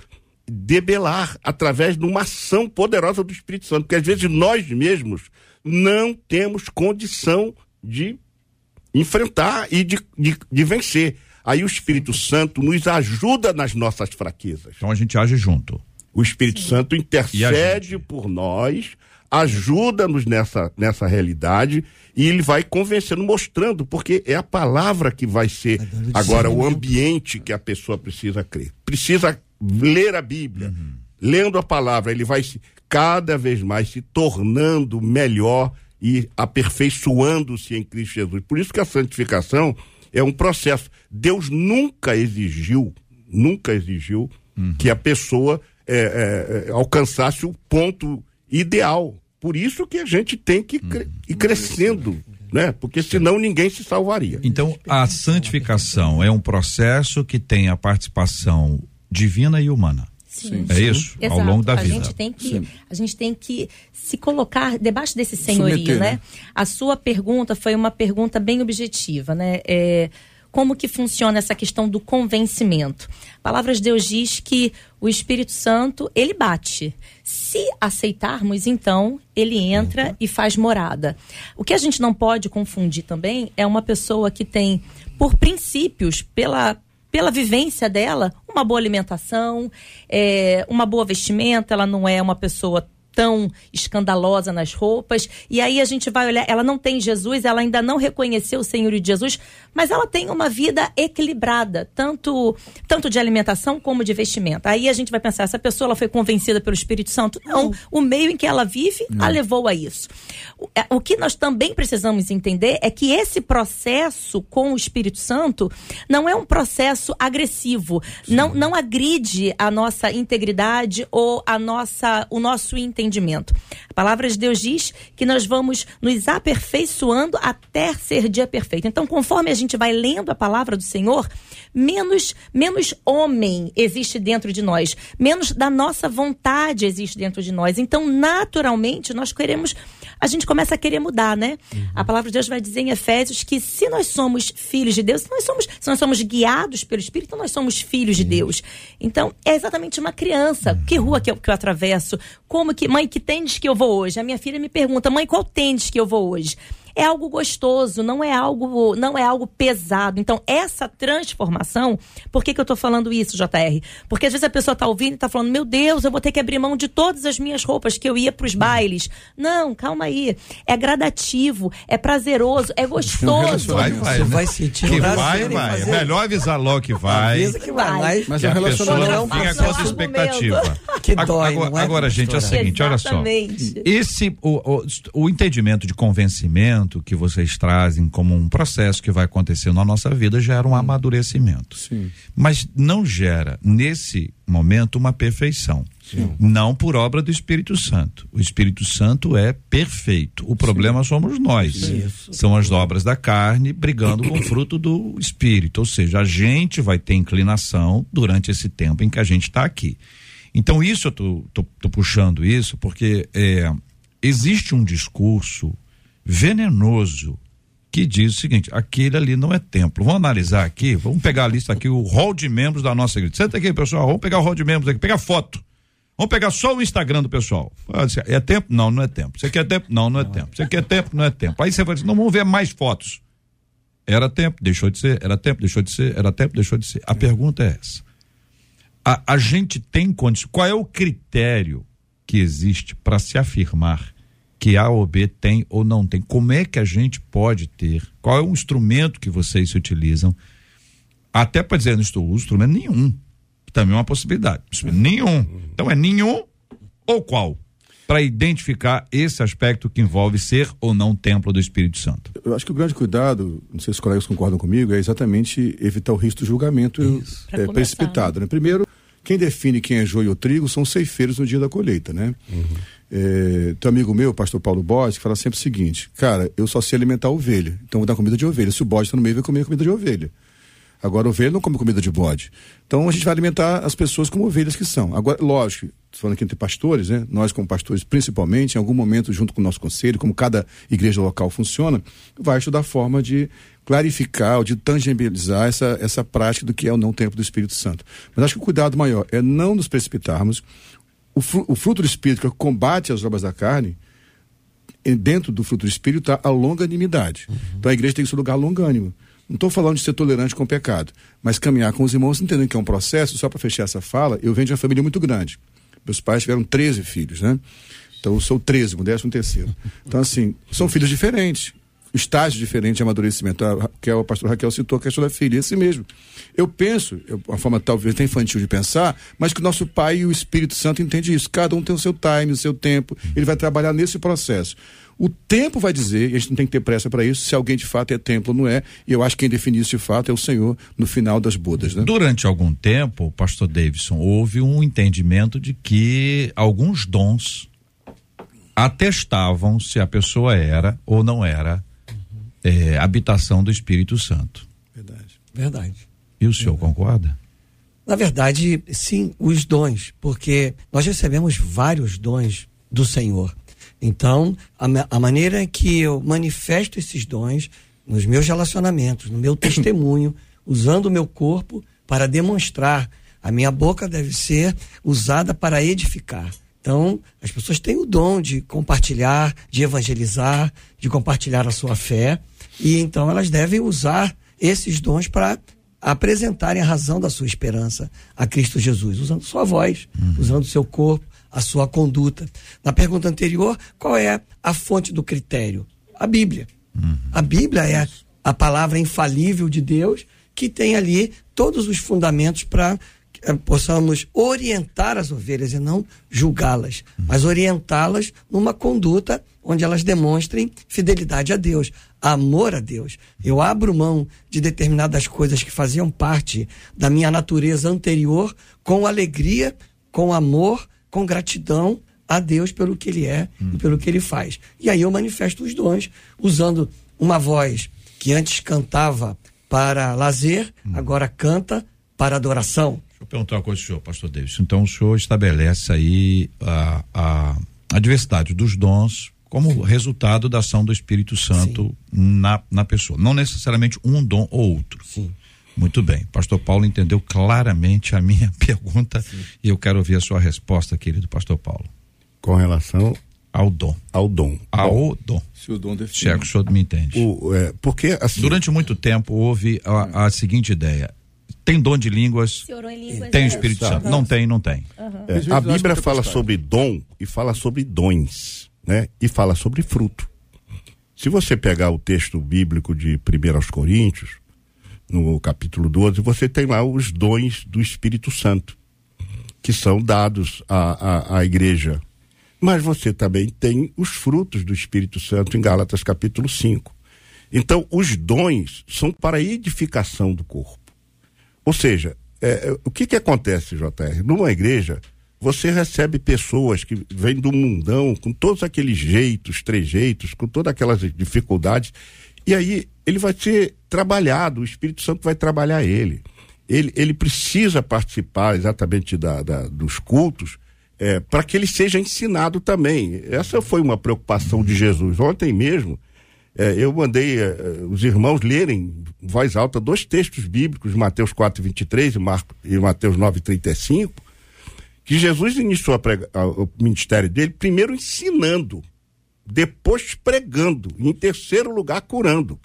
debelar através de uma ação poderosa do Espírito Santo, porque às vezes nós mesmos não temos condição de enfrentar e de, de, de vencer. Aí o Espírito Santo nos ajuda nas nossas fraquezas. Então a gente age junto. O Espírito Sim. Santo intercede por nós, ajuda-nos nessa, nessa realidade e ele vai convencendo, mostrando, porque é a palavra que vai ser agora o ambiente que a pessoa precisa crer. Precisa ler a Bíblia. Uhum. Lendo a palavra, ele vai se, cada vez mais se tornando melhor e aperfeiçoando-se em Cristo Jesus. Por isso que a santificação é um processo. Deus nunca exigiu, nunca exigiu uhum. que a pessoa é, é, alcançasse o ponto ideal. Por isso que a gente tem que cre uhum. ir crescendo, né? Porque senão ninguém se salvaria. Então, a santificação é um processo que tem a participação divina e humana. Sim, é sim. isso? Exato. Ao longo da vida. A gente tem que, a gente tem que se colocar debaixo desse senhorio, Submeter, né? né? A sua pergunta foi uma pergunta bem objetiva, né? É, como que funciona essa questão do convencimento? A palavra de Deus diz que o Espírito Santo, ele bate. Se aceitarmos, então, ele entra uhum. e faz morada. O que a gente não pode confundir também é uma pessoa que tem, por princípios, pela pela vivência dela, uma boa alimentação, é, uma boa vestimenta, ela não é uma pessoa tão escandalosa nas roupas. E aí a gente vai olhar, ela não tem Jesus, ela ainda não reconheceu o Senhor de Jesus, mas ela tem uma vida equilibrada, tanto, tanto de alimentação como de vestimenta. Aí a gente vai pensar, essa pessoa ela foi convencida pelo Espírito Santo? Não, o meio em que ela vive não. a levou a isso. O, é, o que nós também precisamos entender é que esse processo com o Espírito Santo não é um processo agressivo, não, não agride a nossa integridade ou a nossa, o nosso entendimento entendimento. A palavra de Deus diz que nós vamos nos aperfeiçoando até ser dia perfeito. Então, conforme a gente vai lendo a palavra do Senhor, menos menos homem existe dentro de nós, menos da nossa vontade existe dentro de nós. Então, naturalmente, nós queremos a gente começa a querer mudar, né? Uhum. A palavra de Deus vai dizer em Efésios que se nós somos filhos de Deus, se nós somos, se nós somos guiados pelo Espírito, nós somos filhos de Deus. Então, é exatamente uma criança. Uhum. Que rua que eu, que eu atravesso? Como que, mãe, que tênis que eu vou hoje? A minha filha me pergunta, mãe, qual tênis que eu vou hoje? É algo gostoso, não é algo, não é algo pesado. Então, essa transformação, por que, que eu estou falando isso, JR? Porque às vezes a pessoa está ouvindo e está falando, meu Deus, eu vou ter que abrir mão de todas as minhas roupas que eu ia para os bailes. Não, calma aí. É gradativo, é prazeroso, é gostoso. Vai, vai, Você né? vai sentir que vai, vai. É melhor avisar logo que vai. Avisa que vai. vai. Mas a pessoa não fica com essa expectativa. Que dói, agora, é agora gente, é o seguinte, Exatamente. olha só. Esse, o, o, o entendimento de convencimento conhecimento que vocês trazem como um processo que vai acontecer na nossa vida gera um amadurecimento. Sim. Mas não gera, nesse momento, uma perfeição. Não por obra do Espírito Santo. O Espírito Santo é perfeito. O problema somos nós. São as obras da carne brigando com o fruto do Espírito. Ou seja, a gente vai ter inclinação durante esse tempo em que a gente está aqui. Então, isso eu tô, tô, tô puxando isso porque é, existe um discurso venenoso que diz o seguinte: aquele ali não é templo. Vamos analisar aqui, vamos pegar a lista aqui, o rol de membros da nossa igreja. Senta aqui, pessoal, vamos pegar o rol de membros aqui, pegar foto. Vamos pegar só o Instagram do pessoal. É tempo? Não, não é tempo. Você quer tempo? Não, não é tempo. Você quer tempo? Não é tempo. Aí você vai dizer, não, vamos ver mais fotos. Era tempo, deixou de ser. Era tempo, deixou de ser. Era tempo, deixou de ser. A pergunta é essa. A, a gente tem condições. Qual é o critério que existe para se afirmar que A ou B tem ou não tem? Como é que a gente pode ter? Qual é o instrumento que vocês se utilizam? Até para dizer, não estou instrumento nenhum. Também é uma possibilidade. Nenhum. Então é nenhum ou qual? Para identificar esse aspecto que envolve ser ou não templo do Espírito Santo. Eu acho que o grande cuidado, não sei se os colegas concordam comigo, é exatamente evitar o risco do julgamento é, precipitado. Né? Primeiro, quem define quem é joio ou trigo são os ceifeiros no dia da colheita, né? Uhum. É, amigo meu, pastor Paulo Bode, que fala sempre o seguinte: cara, eu só sei alimentar ovelha, então vou dar comida de ovelha. Se o bode está no meio, vai comer comida de ovelha. Agora, ovelha não come comida de bode. Então, a gente vai alimentar as pessoas como ovelhas que são. Agora, lógico, falando aqui entre pastores, né? Nós, como pastores, principalmente, em algum momento, junto com o nosso conselho, como cada igreja local funciona, vai estudar forma de clarificar, ou de tangibilizar essa, essa prática do que é o não tempo do Espírito Santo. Mas acho que o cuidado maior é não nos precipitarmos. O, fru, o fruto do Espírito, que combate as obras da carne, dentro do fruto do Espírito está a longanimidade. Uhum. Então a igreja tem que ser um lugar longânimo. Não estou falando de ser tolerante com o pecado, mas caminhar com os irmãos, entendendo que é um processo, só para fechar essa fala, eu venho de uma família muito grande. Meus pais tiveram 13 filhos, né? Então eu sou 13, o décimo terceiro. Então, assim, são filhos diferentes, estágios diferentes de amadurecimento. A Raquel, a Raquel citou a questão da filha, esse mesmo. Eu penso, eu, uma forma talvez até infantil de pensar, mas que o nosso Pai e o Espírito Santo entendem isso. Cada um tem o seu time, o seu tempo, ele vai trabalhar nesse processo. O tempo vai dizer, e a gente não tem que ter pressa para isso, se alguém de fato é templo ou não é. E eu acho que quem define isso de fato é o Senhor no final das bodas. Né? Durante algum tempo, pastor Davidson, houve um entendimento de que alguns dons atestavam se a pessoa era ou não era é, habitação do Espírito Santo. Verdade. Verdade. E o senhor Verdade. concorda? Na verdade, sim, os dons, porque nós recebemos vários dons do Senhor. Então, a, a maneira que eu manifesto esses dons nos meus relacionamentos, no meu testemunho, usando o meu corpo para demonstrar. A minha boca deve ser usada para edificar. Então, as pessoas têm o dom de compartilhar, de evangelizar, de compartilhar a sua fé, e então elas devem usar esses dons para apresentarem a razão da sua esperança a Cristo Jesus, usando sua voz, uhum. usando seu corpo, a sua conduta. Na pergunta anterior, qual é a fonte do critério? A Bíblia. Uhum. A Bíblia é a palavra infalível de Deus que tem ali todos os fundamentos para que eh, possamos orientar as ovelhas e não julgá-las, uhum. mas orientá-las numa conduta onde elas demonstrem fidelidade a Deus, amor a Deus. Eu abro mão de determinadas coisas que faziam parte da minha natureza anterior com alegria, com amor com gratidão a Deus pelo que ele é hum. e pelo que ele faz. E aí eu manifesto os dons usando uma voz que antes cantava para lazer, hum. agora canta para adoração. Deixa eu perguntar uma coisa ao senhor, pastor Davis. Então o senhor estabelece aí a, a, a diversidade dos dons como resultado da ação do Espírito Santo na, na pessoa. Não necessariamente um dom ou outro. Sim. Muito bem. Pastor Paulo entendeu claramente a minha pergunta Sim. e eu quero ouvir a sua resposta, querido Pastor Paulo. Com relação ao dom. Ao dom. Ao dom. Se o dom define. É que o senhor me entende. O, é, porque assim, Durante muito tempo houve a, a seguinte ideia. Tem dom de línguas, línguas tem o Espírito é. Santo. Não tem, não tem. Uhum. É, a Bíblia fala sobre dom e fala sobre dons, né? E fala sobre fruto. Se você pegar o texto bíblico de 1 aos Coríntios, no capítulo 12, você tem lá os dons do Espírito Santo, que são dados à, à, à igreja mas você também tem os frutos do Espírito Santo em Gálatas capítulo 5. Então, os dons são para edificação do corpo. Ou seja, é, é o que, que acontece, JR? Numa igreja, você recebe pessoas que vêm do mundão, com todos aqueles jeitos, trejeitos, com todas aquelas dificuldades, e aí ele vai ser trabalhado, o Espírito Santo vai trabalhar ele. Ele, ele precisa participar exatamente da, da dos cultos é, para que ele seja ensinado também. Essa foi uma preocupação de Jesus. Ontem mesmo, é, eu mandei é, os irmãos lerem em voz alta dois textos bíblicos, Mateus 4, 23 e, Marcos, e Mateus 9, 35, que Jesus iniciou a prega, a, o ministério dele primeiro ensinando, depois pregando, e em terceiro lugar curando.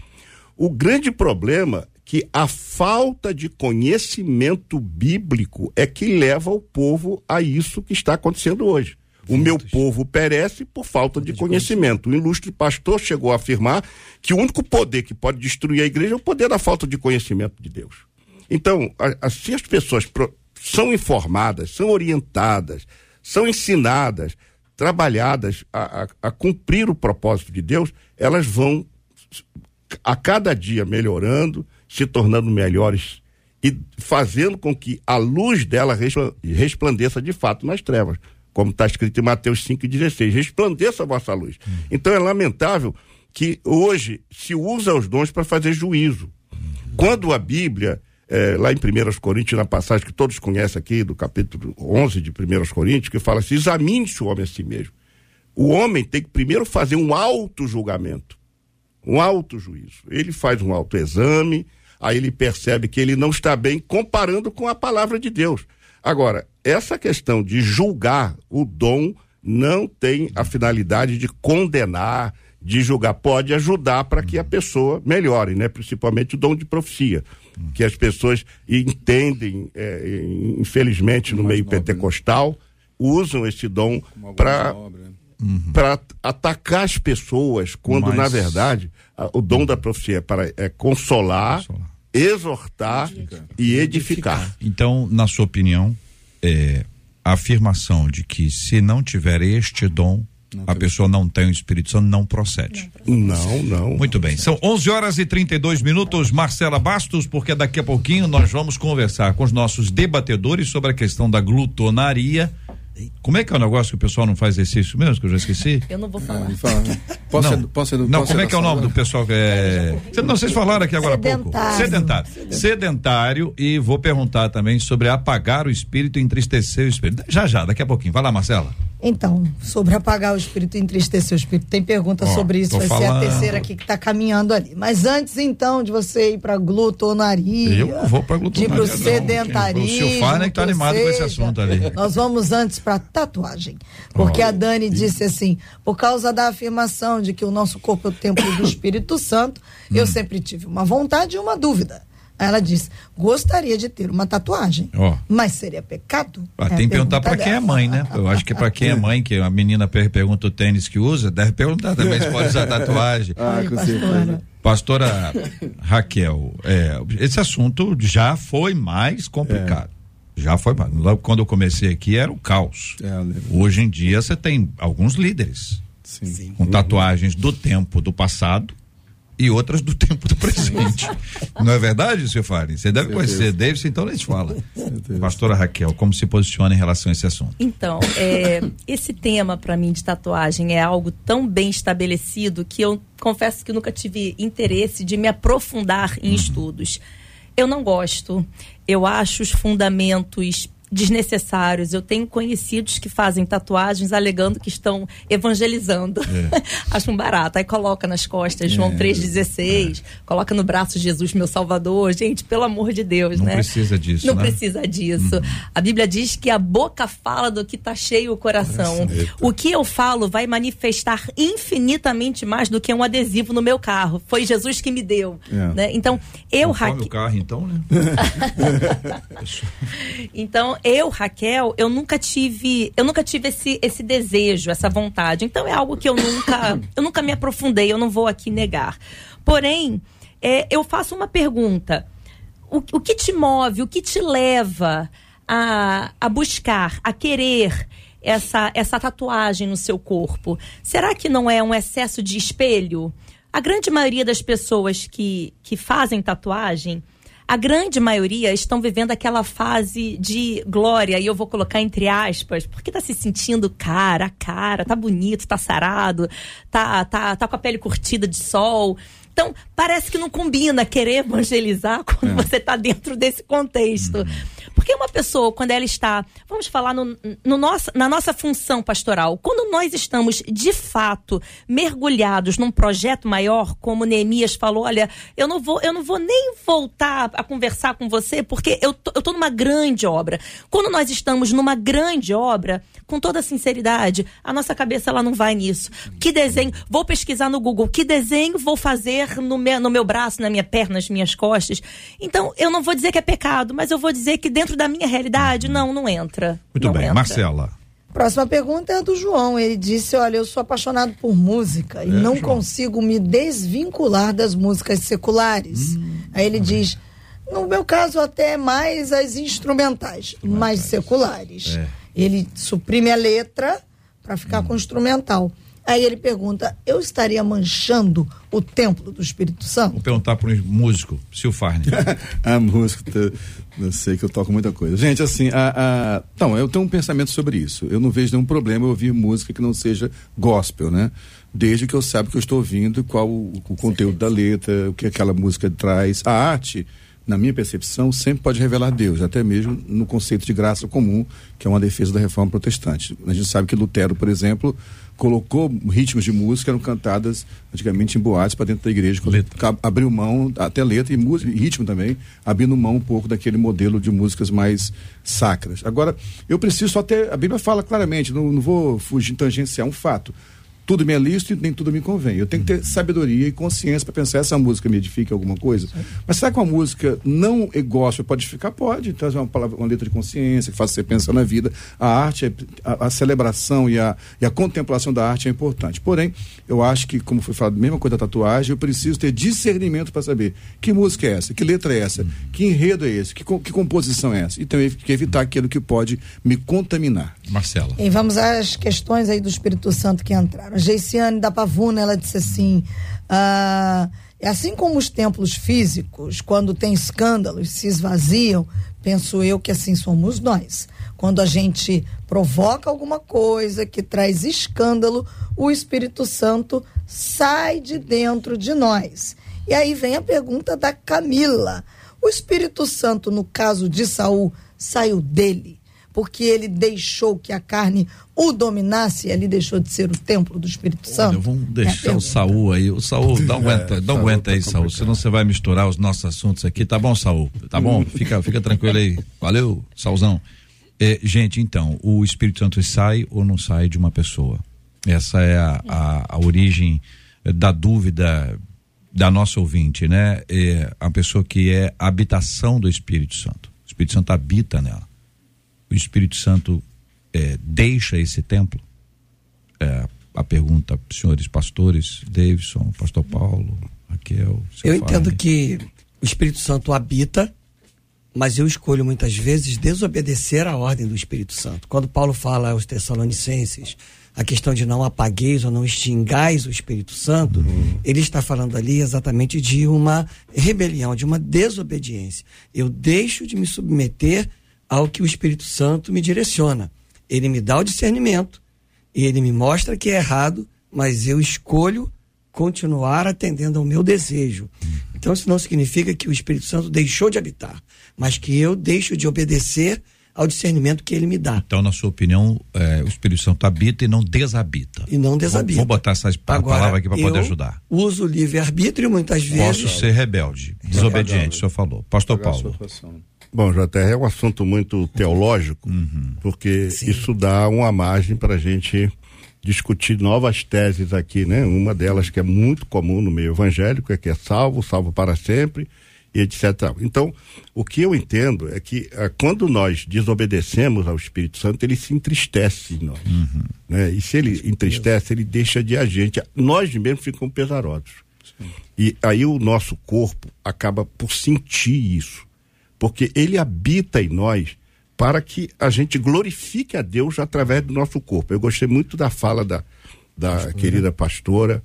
O grande problema que a falta de conhecimento bíblico é que leva o povo a isso que está acontecendo hoje. O meu povo perece por falta de conhecimento. O ilustre pastor chegou a afirmar que o único poder que pode destruir a igreja é o poder da falta de conhecimento de Deus. Então, se as pessoas são informadas, são orientadas, são ensinadas, trabalhadas a, a, a cumprir o propósito de Deus, elas vão a cada dia melhorando, se tornando melhores e fazendo com que a luz dela resplandeça de fato nas trevas, como está escrito em Mateus 5,16. Resplandeça a vossa luz. Hum. Então é lamentável que hoje se usa os dons para fazer juízo. Hum. Quando a Bíblia, é, lá em 1 Coríntios, na passagem que todos conhecem aqui, do capítulo 11 de 1 Coríntios, que fala assim: examine-se o homem a si mesmo. O homem tem que primeiro fazer um auto-julgamento, um auto-juízo. Ele faz um autoexame, aí ele percebe que ele não está bem comparando com a palavra de Deus. Agora, essa questão de julgar o dom não tem a finalidade de condenar, de julgar. Pode ajudar para que a pessoa melhore, né? principalmente o dom de profecia. Que as pessoas entendem, é, infelizmente, no meio nobre, né? pentecostal, né? usam esse dom para uhum. para atacar as pessoas, quando Mas... na verdade a, o dom da profecia é para é consolar, consolar exortar e edificar. Então, na sua opinião, é, a afirmação de que se não tiver este dom, não a pessoa não tem o Espírito Santo não procede. Não, não. Muito bem. São 11 horas e 32 minutos. Marcela Bastos, porque daqui a pouquinho nós vamos conversar com os nossos debatedores sobre a questão da glutonaria como é que é o negócio que o pessoal não faz exercício mesmo, que eu já esqueci? Eu não vou falar. Ah, posso não, posso não posso como é que é o nome do pessoal que é. Não, vocês falaram aqui agora há pouco. Sedentário. Sedentário. E vou perguntar também sobre apagar o espírito e entristecer o espírito. Já, já, daqui a pouquinho. Vai lá, Marcela. Então, sobre apagar o espírito e entristecer o espírito, tem pergunta oh, sobre isso, vai falando. ser a terceira aqui que está caminhando ali. Mas antes, então, de você ir para glutonaria. Eu não vou para glutonaria. De pro sedentarismo. O senhor Farner que tá animado seja, com esse assunto ali. Nós vamos antes para tatuagem. Porque oh, a Dani disse assim: por causa da afirmação de que o nosso corpo é o templo do Espírito Santo, hum. eu sempre tive uma vontade e uma dúvida. Ela disse: gostaria de ter uma tatuagem, oh. mas seria pecado? Ah, é tem que perguntar para quem é mãe, né? Eu acho que para quem é mãe, que a menina pergunta o tênis que usa, deve perguntar também se pode usar tatuagem. Ah, com pastora. pastora Raquel, é, esse assunto já foi mais complicado. É. Já foi, logo quando eu comecei aqui era o caos. É, Hoje em dia você tem alguns líderes Sim. com tatuagens do tempo do passado e outras do tempo do presente. Não é verdade, senhor Fares? Você deve conhecer Davis, então a gente fala. Pastora Raquel, como se posiciona em relação a esse assunto? Então, é, esse tema para mim de tatuagem é algo tão bem estabelecido que eu confesso que nunca tive interesse de me aprofundar em uhum. estudos. Eu não gosto. Eu acho os fundamentos desnecessários. Eu tenho conhecidos que fazem tatuagens alegando que estão evangelizando. É. Acho um barato. Aí coloca nas costas João é. 3,16, é. coloca no braço Jesus, meu Salvador. Gente, pelo amor de Deus, Não né? Não precisa disso. Não né? precisa disso. Uhum. A Bíblia diz que a boca fala do que está cheio o coração. O que eu falo vai manifestar infinitamente mais do que um adesivo no meu carro. Foi Jesus que me deu. É. Né? Então, eu. Hacke... o carro, então, né? então, eu, Raquel, eu nunca tive, eu nunca tive esse, esse desejo, essa vontade. Então é algo que eu nunca, eu nunca me aprofundei, eu não vou aqui negar. Porém, é, eu faço uma pergunta. O, o que te move, o que te leva a, a buscar, a querer essa, essa tatuagem no seu corpo, será que não é um excesso de espelho? A grande maioria das pessoas que, que fazem tatuagem, a grande maioria estão vivendo aquela fase de glória, e eu vou colocar entre aspas, porque tá se sentindo cara cara, tá bonito, tá sarado, tá, tá, tá com a pele curtida de sol. Então, parece que não combina querer evangelizar quando é. você está dentro desse contexto. Uhum. Porque uma pessoa, quando ela está, vamos falar no, no nosso, na nossa função pastoral, quando nós estamos de fato mergulhados num projeto maior, como Neemias falou, olha, eu não vou, eu não vou nem voltar a conversar com você, porque eu tô, eu tô numa grande obra. Quando nós estamos numa grande obra, com toda sinceridade, a nossa cabeça ela não vai nisso. Que desenho? Vou pesquisar no Google. Que desenho vou fazer no meu, no meu braço, na minha perna, nas minhas costas? Então, eu não vou dizer que é pecado, mas eu vou dizer que dentro da minha realidade, não, não entra. Muito não bem. Entra. Marcela. Próxima pergunta é do João. Ele disse: Olha, eu sou apaixonado por música e é, não João. consigo me desvincular das músicas seculares. Hum, Aí ele diz: No meu caso, até mais as instrumentais, mais seculares. É. Ele suprime a letra para ficar hum. com o instrumental. Aí ele pergunta: eu estaria manchando o templo do Espírito Santo? Vou perguntar para um músico, Silfarne. a música, eu sei que eu toco muita coisa. Gente, assim, a, a, então, eu tenho um pensamento sobre isso. Eu não vejo nenhum problema eu ouvir música que não seja gospel, né? Desde que eu saiba que eu estou ouvindo, qual o, o conteúdo da letra, o que aquela música traz. A arte na minha percepção, sempre pode revelar Deus, até mesmo no conceito de graça comum, que é uma defesa da reforma protestante. A gente sabe que Lutero, por exemplo, colocou ritmos de música eram cantadas antigamente em boates para dentro da igreja, abriu mão, até letra e, música, e ritmo também, abrindo mão um pouco daquele modelo de músicas mais sacras. Agora, eu preciso só ter, a Bíblia fala claramente, não, não vou fugir tangenciar um fato tudo me é lícito e nem tudo me convém. Eu tenho que ter sabedoria e consciência para pensar essa música me edifica alguma coisa. Sim. Mas será que uma música não é gospel pode edificar? Pode. Traz uma palavra, uma letra de consciência que faça você pensar na vida. A arte, é, a, a, celebração e a, e a contemplação da arte é importante. Porém, eu acho que, como foi falado, mesma coisa da tatuagem, eu preciso ter discernimento para saber que música é essa, que letra é essa, que enredo é esse, que, que composição é essa. E também que evitar aquilo que pode me contaminar. Marcela. E vamos às questões aí do Espírito Santo que entraram. Geiciane da Pavuna, ela disse assim: ah, assim como os templos físicos, quando tem escândalos, se esvaziam, penso eu que assim somos nós. Quando a gente provoca alguma coisa que traz escândalo, o Espírito Santo sai de dentro de nós. E aí vem a pergunta da Camila. O Espírito Santo, no caso de Saul, saiu dele porque ele deixou que a carne o dominasse, ele deixou de ser o templo do Espírito Santo? Olha, vamos deixar é o Saul aí. O Saul, dá aguenta, é, dá aguenta aí, tá Saul, senão você vai misturar os nossos assuntos aqui. Tá bom, Saul? Tá bom? Hum. Fica, fica tranquilo aí. Valeu, Saulzão. É, gente, então, o Espírito Santo sai ou não sai de uma pessoa? Essa é a, a, a origem da dúvida da nossa ouvinte, né? É a pessoa que é a habitação do Espírito Santo. O Espírito Santo habita nela o Espírito Santo é, deixa esse templo? É, a pergunta, senhores pastores, Davidson, pastor Paulo, Raquel. Eu entendo que o Espírito Santo habita, mas eu escolho muitas vezes desobedecer a ordem do Espírito Santo. Quando Paulo fala aos Tessalonicenses a questão de não apagueis ou não extingais o Espírito Santo, uhum. ele está falando ali exatamente de uma rebelião, de uma desobediência. Eu deixo de me submeter ao que o Espírito Santo me direciona. Ele me dá o discernimento, ele me mostra que é errado, mas eu escolho continuar atendendo ao meu desejo. Então, isso não significa que o Espírito Santo deixou de habitar, mas que eu deixo de obedecer ao discernimento que ele me dá. Então, na sua opinião, é, o Espírito Santo habita e não desabita. E não desabita. Vou, vou botar essa Agora, palavra aqui para poder ajudar. Uso livre-arbítrio muitas vezes. Posso ser rebelde, desobediente, o senhor falou. Pastor Paulo. Bom, JR, é um assunto muito teológico, uhum. porque Sim. isso dá uma margem para a gente discutir novas teses aqui, né? Uma delas que é muito comum no meio evangélico é que é salvo, salvo para sempre, e etc. Então, o que eu entendo é que ah, quando nós desobedecemos ao Espírito Santo, ele se entristece em nós. Uhum. Né? E se ele entristece, ele deixa de a gente. Nós mesmos ficamos pesarosos. Sim. E aí o nosso corpo acaba por sentir isso porque ele habita em nós para que a gente glorifique a Deus através do nosso corpo. Eu gostei muito da fala da, da pastora. querida pastora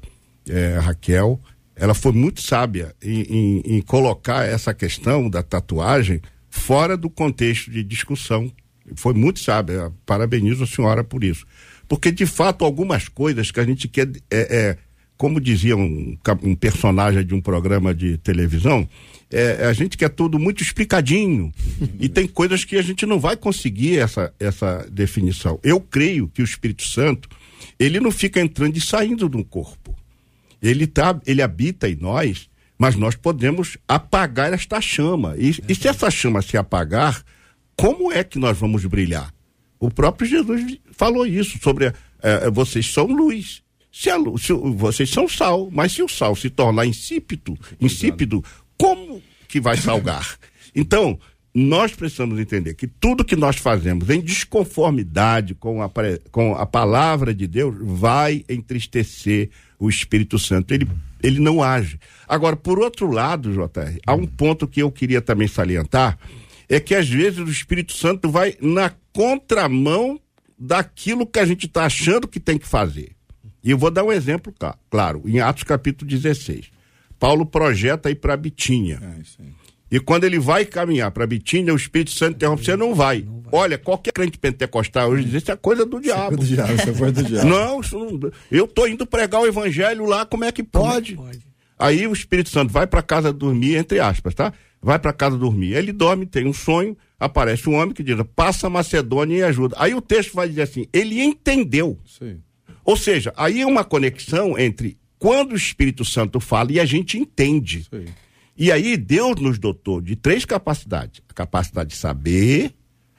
é, Raquel. Ela foi muito sábia em, em, em colocar essa questão da tatuagem fora do contexto de discussão. Foi muito sábia. Parabenizo a senhora por isso. Porque, de fato, algumas coisas que a gente quer. É, é como dizia um, um, personagem de um programa de televisão, é, a gente quer tudo muito explicadinho. e tem coisas que a gente não vai conseguir essa, essa definição. Eu creio que o Espírito Santo, ele não fica entrando e saindo do corpo. Ele, tá, ele habita em nós, mas nós podemos apagar esta chama. E, e se essa chama se apagar, como é que nós vamos brilhar? O próprio Jesus falou isso sobre uh, vocês são luz. Se, a, se vocês são sal, mas se o sal se tornar insípido, insípido, como que vai salgar? Então, nós precisamos entender que tudo que nós fazemos em desconformidade com a, com a palavra de Deus vai entristecer o Espírito Santo. Ele, ele não age. Agora, por outro lado, JR, há um ponto que eu queria também salientar, é que às vezes o Espírito Santo vai na contramão daquilo que a gente está achando que tem que fazer. E eu vou dar um exemplo, claro, em Atos capítulo 16. Paulo projeta ir para Bitínia. É, e quando ele vai caminhar para Bitínia, o Espírito Santo interrompe, você não vai. não vai. Olha, qualquer crente pentecostal hoje diz, isso é coisa do diabo. Isso é, do diabo, isso é coisa do diabo. Não, não, eu tô indo pregar o evangelho lá, como é que pode? Como é que pode? Aí o Espírito Santo vai para casa dormir, entre aspas, tá? Vai para casa dormir. Ele dorme, tem um sonho, aparece um homem que diz: passa a Macedônia e ajuda. Aí o texto vai dizer assim: ele entendeu. Sim. Ou seja, aí é uma conexão entre quando o Espírito Santo fala e a gente entende. Sim. E aí Deus nos dotou de três capacidades: a capacidade de saber,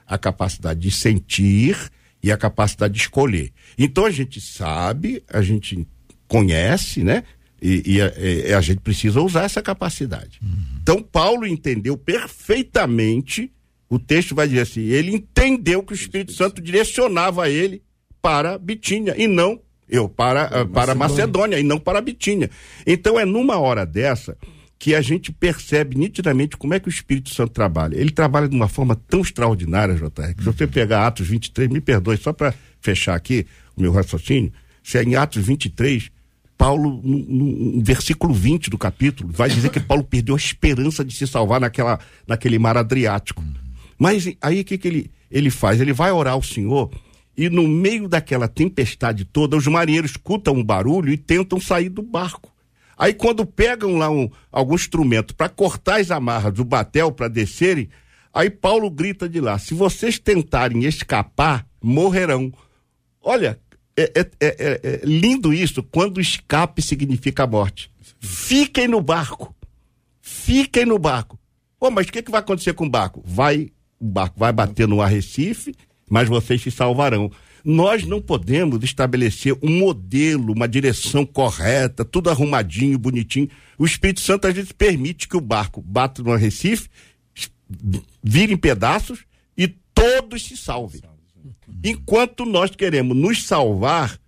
a capacidade de sentir e a capacidade de escolher. Então a gente sabe, a gente conhece, né? E, e, a, e a, gente precisa usar essa capacidade. Uhum. Então Paulo entendeu perfeitamente. O texto vai dizer assim: ele entendeu que o Espírito Santo direcionava ele para Bitínia e não eu para, para, para Macedônia. Macedônia e não para Bitínia. Então é numa hora dessa que a gente percebe nitidamente como é que o Espírito Santo trabalha. Ele trabalha de uma forma tão extraordinária, JR, que se você pegar Atos 23, me perdoe, só para fechar aqui o meu raciocínio, se é em Atos 23, Paulo, no, no, versículo 20 do capítulo, vai dizer que Paulo perdeu a esperança de se salvar naquela, naquele mar Adriático. Mas aí o que, que ele, ele faz? Ele vai orar ao Senhor e no meio daquela tempestade toda, os marinheiros escutam um barulho e tentam sair do barco. Aí quando pegam lá um, algum instrumento para cortar as amarras do batel para descerem, aí Paulo grita de lá: se vocês tentarem escapar, morrerão. Olha, é, é, é, é lindo isso quando escape significa morte. Fiquem no barco. Fiquem no barco. Oh, mas o que, que vai acontecer com o barco? Vai, o barco vai bater no arrecife mas vocês se salvarão. Nós não podemos estabelecer um modelo, uma direção correta, tudo arrumadinho, bonitinho. O Espírito Santo às vezes permite que o barco bata no Recife, vire em pedaços e todos se salvem. Enquanto nós queremos nos salvar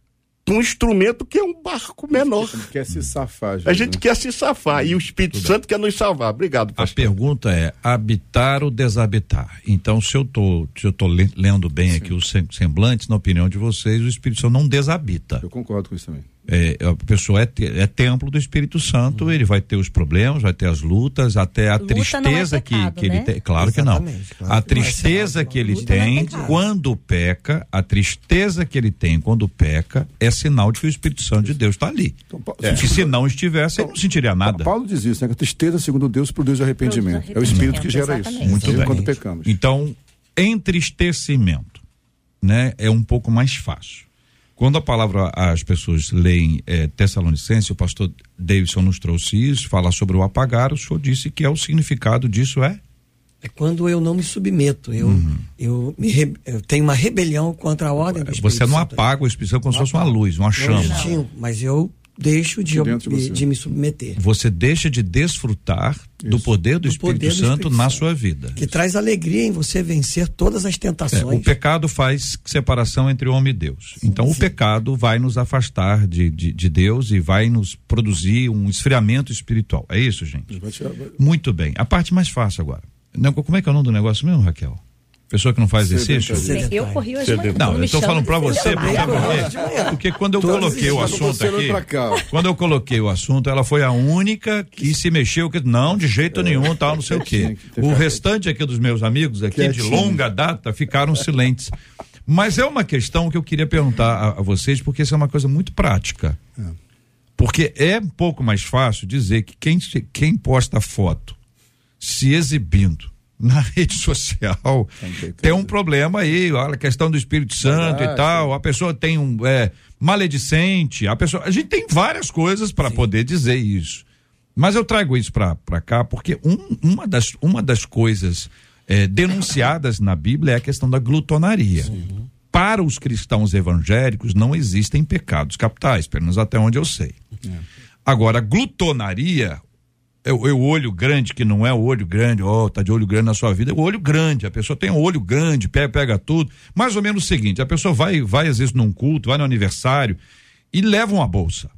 um instrumento que é um barco menor. A gente quer se safar. Gente, a gente quer se safar e o Espírito Tudo Santo bem. quer nos salvar. Obrigado. Pastor. A pergunta é habitar ou desabitar. Então, se eu tô, se eu tô lendo bem Sim. aqui os semblantes, na opinião de vocês, o Espírito Santo não desabita. Eu concordo com isso também é, a pessoa é, é, templo do Espírito Santo, uhum. ele vai ter os problemas, vai ter as lutas, até a Luta tristeza é pecado, que, que né? ele tem. Claro Exatamente, que não. Claro a tristeza que ele tem é quando peca, a tristeza que ele tem quando peca, é sinal de que o Espírito Santo de Deus está ali. Então, é. Que se não estivesse, ele não sentiria nada. Paulo diz isso, né? Que a tristeza, segundo Deus, produz arrependimento. arrependimento. É o Espírito que gera Exatamente. isso. Muito bem. Quando pecamos. Então, entristecimento, né? É um pouco mais fácil quando a palavra as pessoas leem é, Tessalonicense, o pastor Davidson nos trouxe isso, fala sobre o apagar, o senhor disse que é o significado disso é? É quando eu não me submeto, eu, uhum. eu, me eu tenho uma rebelião contra a ordem do Espírito Você não apaga o Espírito Santo como se fosse uma luz, uma chama. Não, mas eu deixo de, de, de, me submeter. Você deixa de desfrutar Isso. do poder do, do Espírito, poder do Santo Espírito na Santo. sua vida. Que traz alegria em você vencer todas as tentações. É, o pecado faz separação entre homem e Deus. Sim, então sim. o pecado vai nos afastar de, de, de, Deus e vai nos produzir um esfriamento espiritual. É isso, gente? Muito bem. A parte mais fácil agora. Como é que é o nome do negócio mesmo, Raquel? Pessoa que não faz exercício? Sedentário. Eu corri hoje. Não, eu estou falando para você, sedentário. sabe por corro quê? de manhã. Porque quando eu Todos coloquei o assunto aqui, quando eu coloquei o assunto, ela foi a única que se mexeu, que não, de jeito nenhum, tal, não sei o quê. O restante aqui dos meus amigos aqui, de longa data, ficaram silentes. Mas é uma questão que eu queria perguntar a, a vocês, porque isso é uma coisa muito prática. Porque é um pouco mais fácil dizer que quem, quem posta foto se exibindo na rede social tem um problema aí, olha, a questão do Espírito Santo e Verdade. tal, a pessoa tem um é, maledicente, a pessoa, a gente tem várias coisas para poder dizer isso. Mas eu trago isso para cá porque um- uma, das, uma das coisas é, denunciadas na Bíblia é a questão da glutonaria. Para os cristãos evangélicos não existem pecados capitais, pelo menos até onde eu sei. Agora, a glutonaria, é o, é o olho grande, que não é o olho grande, ó, tá de olho grande na sua vida, é o olho grande. A pessoa tem um olho grande, pega, pega tudo. Mais ou menos o seguinte: a pessoa vai, vai às vezes num culto, vai no aniversário e leva uma bolsa.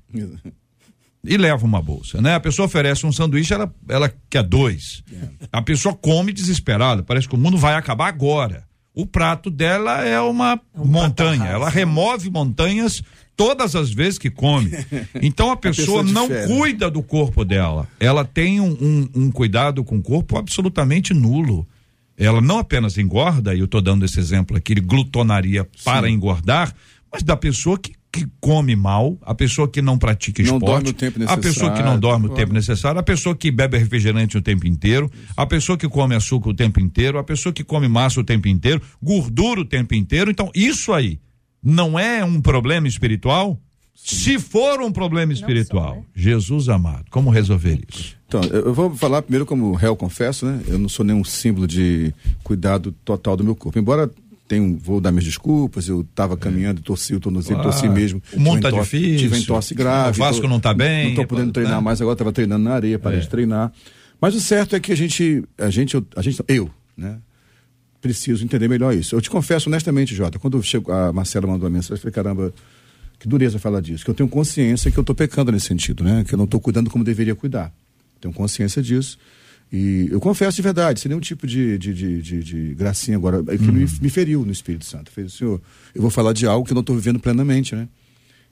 E leva uma bolsa, né? A pessoa oferece um sanduíche, ela, ela quer dois. A pessoa come desesperada, parece que o mundo vai acabar agora. O prato dela é uma montanha, ela remove montanhas todas as vezes que come. Então a pessoa, pessoa não difere. cuida do corpo dela. Ela tem um, um- um cuidado com o corpo absolutamente nulo. Ela não apenas engorda, e eu estou dando esse exemplo aqui, de glutonaria para engordar, mas da pessoa que, que come mal, a pessoa que não pratica Não esporte, dorme o tempo a pessoa que não dorme o tempo necessário, a pessoa que bebe refrigerante o tempo inteiro, a pessoa que come açúcar o tempo inteiro, a pessoa que come massa o tempo inteiro, gordura o tempo inteiro. Então, isso aí não é um problema espiritual? Se for um problema espiritual, né? Jesus amado, como resolver isso? Então, eu vou falar primeiro como réu confesso, né? Eu não sou nenhum símbolo de cuidado total do meu corpo. Embora tenho, vou dar minhas desculpas, eu estava caminhando, torci o tornozelo, Claro. torci mesmo. O mundo tive tá entorse- difícil. Tive entorse grave. O Vasco tô- não tá bem, Não estou podendo né? treinar mais, agora estava treinando na areia, parei É. de treinar. Mas o certo é que a gente, a gente, a gente, eu, né? Preciso entender melhor isso. Eu te confesso honestamente, Jota, quando chego, a Marcela mandou a mensagem, eu falei, caramba, que dureza falar disso, que eu tenho consciência que eu estou pecando nesse sentido, né? Que eu não estou cuidando como deveria cuidar. Tenho consciência disso. E eu confesso de verdade, sem nenhum tipo de, de, de, de, de gracinha agora, é que me, me feriu no Espírito Santo. Fez, senhor, eu vou falar de algo que eu não estou vivendo plenamente, né?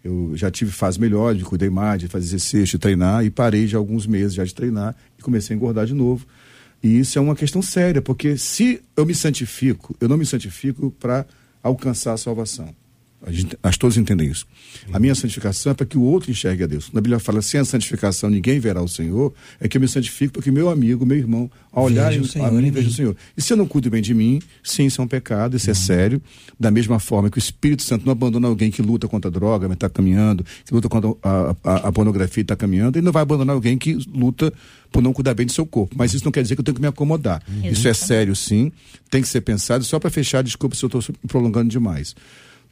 Eu já tive fase melhor, de cuidei mais, de fazer exercício, de treinar, e parei de alguns meses já de treinar e comecei a engordar de novo. E isso é uma questão séria, porque se eu me santifico, eu não me santifico para alcançar a salvação. A gente, todos entendem isso. A minha santificação é para que o outro enxergue a Deus. Na Bíblia fala, sem a santificação ninguém verá o Senhor, é que eu me santifico para que meu amigo, meu irmão, ao olhar Veja o Senhor a mim, veja o. Senhor. E se eu não cuido bem de mim, sim, isso é um pecado, isso é sério. Da mesma forma que o Espírito Santo não abandona alguém que luta contra a droga, mas está caminhando, que luta contra a, a- a pornografia e está caminhando, ele não vai abandonar alguém que luta por não cuidar bem do seu corpo. Mas isso não quer dizer que eu tenho que me acomodar. Isso é sério, sim, tem que ser pensado. Só para fechar, desculpa se eu estou prolongando demais.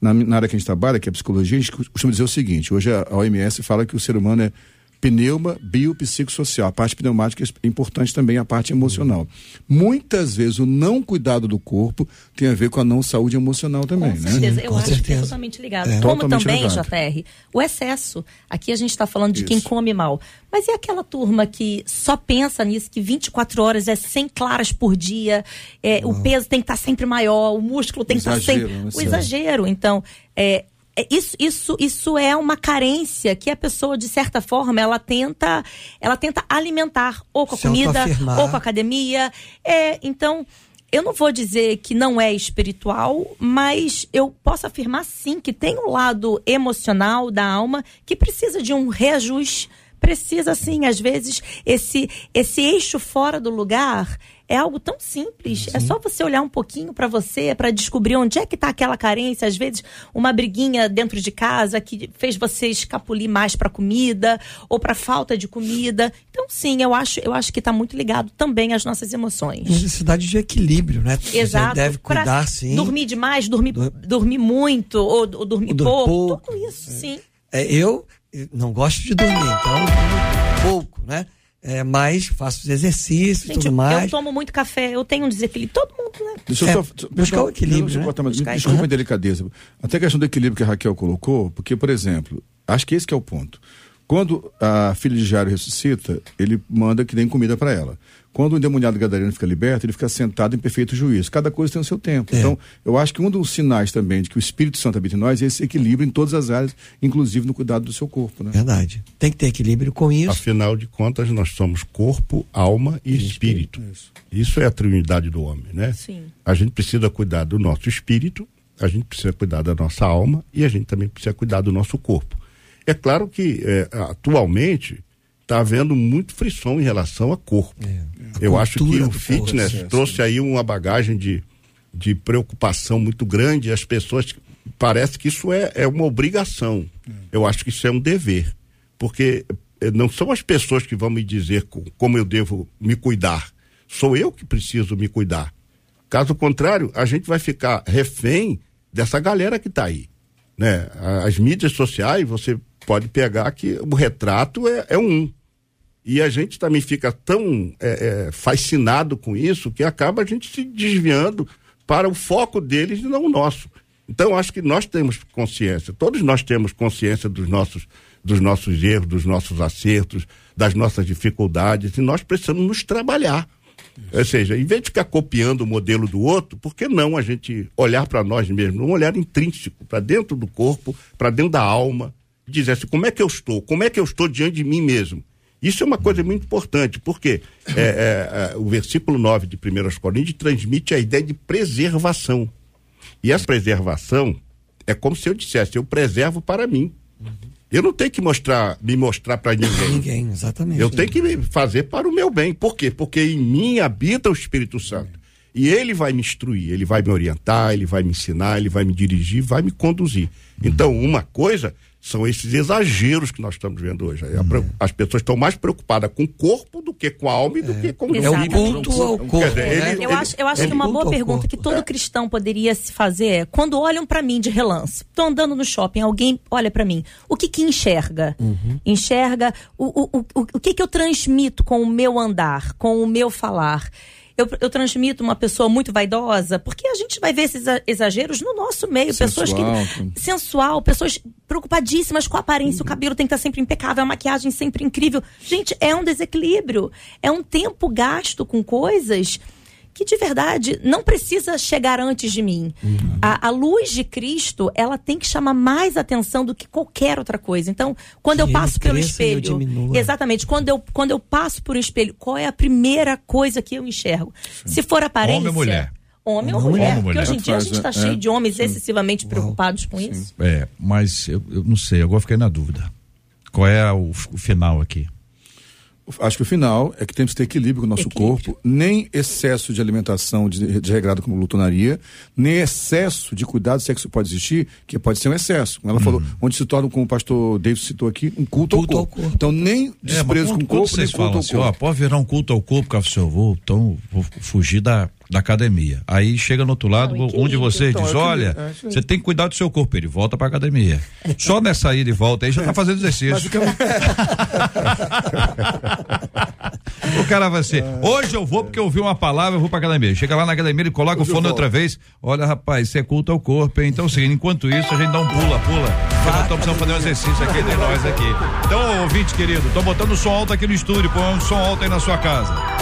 Na, na área que a gente trabalha, que é a psicologia, a gente costuma dizer o seguinte: hoje a, OMS fala que o ser humano é pneuma biopsicossocial. A parte pneumática é importante também, a parte emocional. Muitas vezes o não cuidado do corpo tem a ver com a não saúde emocional também, Com né? certeza, eu Com acho que é certeza. totalmente ligado. É. Como Totalmente também, ligado. JR, o excesso. Aqui a gente está falando de quem Isso. come mal. Mas e aquela turma que só pensa nisso, que 24 horas é 100 claras por dia, é, o peso tem que estar sempre maior, o músculo tem que estar Exagero, sempre. né? O exagero. Então, é, isso, isso, isso é uma carência que a pessoa, de certa forma, ela tenta, ela tenta alimentar, ou com a Se comida, ou com a academia. É, então, eu não vou dizer que não é espiritual, mas eu posso afirmar sim que tem um lado emocional da alma que precisa de um reajuste. Precisa, sim, às vezes, esse, esse eixo fora do lugar é algo tão simples. É só você olhar um pouquinho para você, para descobrir onde é que está aquela carência. Às vezes, uma briguinha dentro de casa que fez você escapulir mais para comida ou para falta de comida. Então, sim, eu acho, eu acho que está muito ligado também às nossas emoções. Necessidade de equilíbrio, né? Exato. Você deve Pra cuidar, sim. Dormir demais, dormir, Dur- dormir muito ou, ou dormir Ou dormir pouco, pouco. Tudo isso, sim. É, eu não gosto de dormir, então eu pouco, né? É, mas faço os exercícios e Gente, tudo mais. eu tomo muito café, eu tenho um desequilíbrio. Todo mundo, né? Deixa eu É, só, buscar o equilíbrio, Deixa eu né? cortar, mas Buscar desculpa a delicadeza. Até a questão do equilíbrio que a Raquel colocou, porque, por exemplo, acho que esse que é o ponto. Quando a filha de Jairo ressuscita, ele manda que deem comida para ela. Quando o endemoniado gadareno fica liberto, ele fica sentado em perfeito juízo. Cada coisa tem o seu tempo. É. Então, eu acho que um dos sinais também de que o Espírito Santo habita em nós é esse equilíbrio em todas as áreas, inclusive no cuidado do seu corpo, né? Verdade. Tem que ter equilíbrio com isso. Afinal de contas, nós somos corpo, alma e espírito. Isso é a trindade do homem, né? Sim. A gente precisa cuidar do nosso espírito, a gente precisa cuidar da nossa alma e a gente também precisa cuidar do nosso corpo. É claro que eh, atualmente está havendo muito frisson em relação a corpo. Eu acho que o fitness corpo. trouxe aí uma bagagem de, de preocupação muito grande. As pessoas parece que isso é, é uma obrigação. Eu acho que isso é um dever, porque eh, não são as pessoas que vão me dizer co- como eu devo me cuidar. Sou eu que preciso me cuidar. Caso contrário, a gente vai ficar refém dessa galera que está aí. Né? As mídias sociais, você pode pegar que o retrato é, é um. E a gente também fica tão é, é, fascinado com isso que acaba a gente se desviando para o foco deles e não o nosso. Então, acho que nós temos consciência, todos nós temos consciência dos nossos, dos nossos erros, dos nossos acertos, das nossas dificuldades, e nós precisamos nos trabalhar. Ou seja, em vez de ficar copiando o modelo do outro, por que não a gente olhar para nós mesmos, um olhar intrínseco, para dentro do corpo, para dentro da alma, e dizer assim, como é que eu estou? Como é que eu estou diante de mim mesmo? Isso é uma coisa muito importante, porque é, é, é, o versículo 9 de 1 Coríntios transmite a ideia de preservação. E essa preservação é como se eu dissesse, eu preservo para mim. Eu não tenho que mostrar, me mostrar para ninguém. Ninguém, exatamente. Eu tenho que me fazer para o meu bem. Por quê? Porque em mim habita o Espírito Santo. E ele vai me instruir, ele vai me orientar, ele vai me ensinar, ele vai me dirigir, vai me conduzir. Então, uma coisa são esses exageros que nós estamos vendo hoje. Pre- As pessoas estão mais preocupadas com o corpo do que com a alma e do que com o É o culto ao corpo. dizer, né? ele- Eu acho, eu acho ele que uma boa pergunta corpo. que todo cristão poderia se fazer é quando olham pra mim de relance, tô andando no shopping, alguém olha pra mim, o que que enxerga? Enxerga o, o, o, o, o que que eu transmito com o meu andar, com o meu falar? Eu, eu transmito uma pessoa muito vaidosa, porque a gente vai ver esses exa- exageros no nosso meio. pessoas Sensual, que. Sensual, pessoas preocupadíssimas com a aparência, o cabelo tem que estar sempre impecável, a maquiagem sempre incrível. Gente, é um desequilíbrio. É um tempo gasto com coisas que de verdade não precisa chegar antes de mim. A, a luz de Cristo, ela tem que chamar mais atenção do que qualquer outra coisa. Então, quando Que eu passo pelo espelho, exatamente, quando eu, quando eu passo por um espelho, qual é a primeira coisa que eu enxergo? Se for aparência, Homem ou mulher? Homem ou Homem mulher? mulher. Porque hoje em dia a gente está é, cheio de homens excessivamente preocupados com isso. É, mas eu, eu não sei, agora fiquei na dúvida. Qual é o, o final aqui? Acho que o final é que temos que ter equilíbrio com o nosso Equilíbrio. corpo, nem excesso de alimentação de- desregrada como glutonaria, nem excesso de cuidado se é que isso pode existir, que pode ser um excesso. Como ela falou, onde se torna, como o pastor David citou aqui, um culto, Culto ao ao corpo. corpo. Então, nem É, desprezo mas com o corpo, nem vocês culto falam ao assim, ó, corpo. pode virar um culto ao corpo, cara, eu vou, então vou fugir da, da academia. Aí chega no outro lado, Não, onde você Então, diz, olha, é você tem que cuidar do seu corpo, ele volta pra academia. Só nessa ida e volta aí já tá fazendo exercício. O cara vai ser, hoje eu vou porque eu ouvi uma palavra, eu vou pra academia. Chega lá na academia, ele coloca Hoje o fone outra vez. Olha, rapaz, isso é culto ao corpo, hein? Então, assim, enquanto isso, a gente dá um pula, pula. Porque nós estamos precisando fazer um exercício aqui entre nós aqui. Então, ouvinte querido, tô botando o som alto aqui no estúdio, põe um som alto aí na sua casa.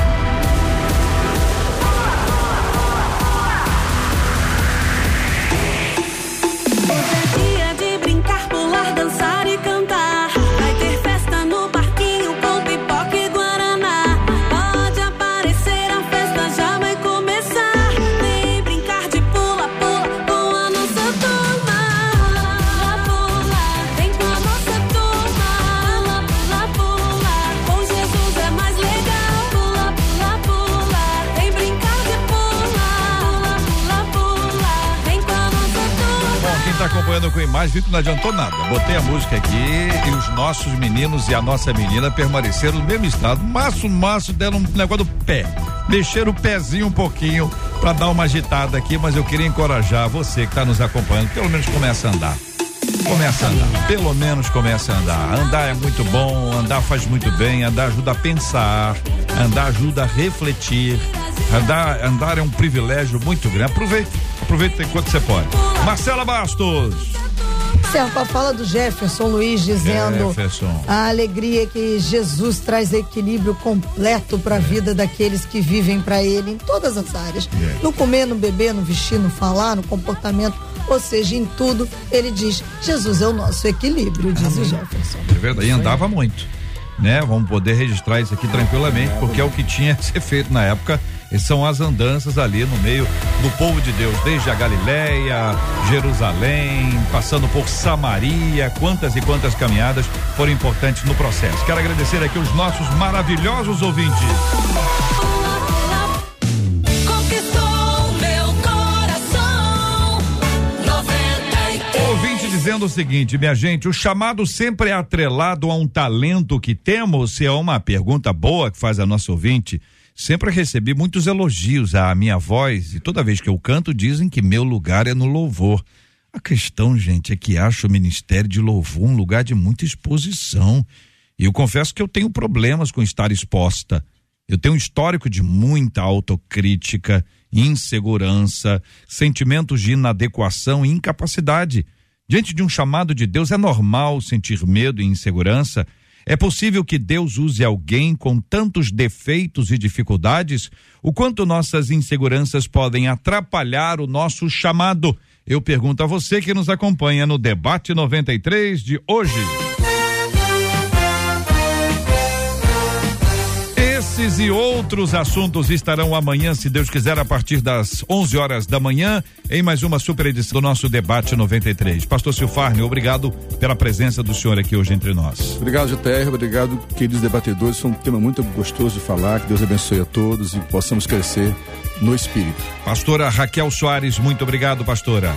Com imagem viu que não adiantou nada. Botei a música aqui e os nossos meninos e a nossa menina permaneceram no mesmo estado. Maço, maço, deram um negócio do pé. Mexeram o pezinho um pouquinho pra dar uma agitada aqui, mas eu queria encorajar você que tá nos acompanhando, pelo menos começa a andar. Começa a andar, pelo menos começa a andar. Andar é muito bom, andar faz muito bem, andar ajuda a pensar, andar ajuda a refletir. Andar, andar é um privilégio muito grande. Aproveite, aproveite enquanto você pode. Marcela Bastos. Encerro com a fala do Jefferson Luiz dizendo Jefferson. a alegria que Jesus traz equilíbrio completo para a vida daqueles que vivem para ele em todas as áreas. É. No comer, no beber, no vestir, no falar, no comportamento, ou seja, em tudo, ele diz: Jesus é o nosso equilíbrio, diz o Jefferson. É verdade, e andava muito. Né? Vamos poder registrar isso aqui tranquilamente, porque é o que tinha que ser feito na época. São as andanças ali no meio do povo de Deus, desde a Galileia, Jerusalém, passando por Samaria, quantas e quantas caminhadas foram importantes no processo. Quero agradecer aqui os nossos maravilhosos ouvintes. Conquistou meu coração. 93. Ouvinte dizendo o seguinte, minha gente, o chamado sempre é atrelado a um talento que temos? Se é uma pergunta boa que faz a nossa ouvinte, sempre recebi muitos elogios à minha voz e toda vez que eu canto dizem que meu lugar é no louvor. A questão, gente, é que acho o ministério de louvor um lugar de muita exposição. E eu confesso que eu tenho problemas com estar exposta. Eu tenho um histórico de muita autocrítica, insegurança, sentimentos de inadequação e incapacidade. Diante de um chamado de Deus, é normal sentir medo e insegurança. É possível que Deus use alguém com tantos defeitos e dificuldades? O quanto nossas inseguranças podem atrapalhar o nosso chamado? Eu pergunto a você que nos acompanha no Debate 93 de hoje. Esses e outros assuntos estarão amanhã, se Deus quiser, a partir das 11 horas da manhã, em mais uma super edição do nosso Debate 93. Pastor Silfarne, obrigado pela presença do senhor aqui hoje entre nós. Obrigado, JR. Obrigado, queridos debatedores. Foi um tema muito gostoso de falar. Que Deus abençoe a todos e possamos crescer no espírito. Pastora Raquel Soares, muito obrigado, pastora.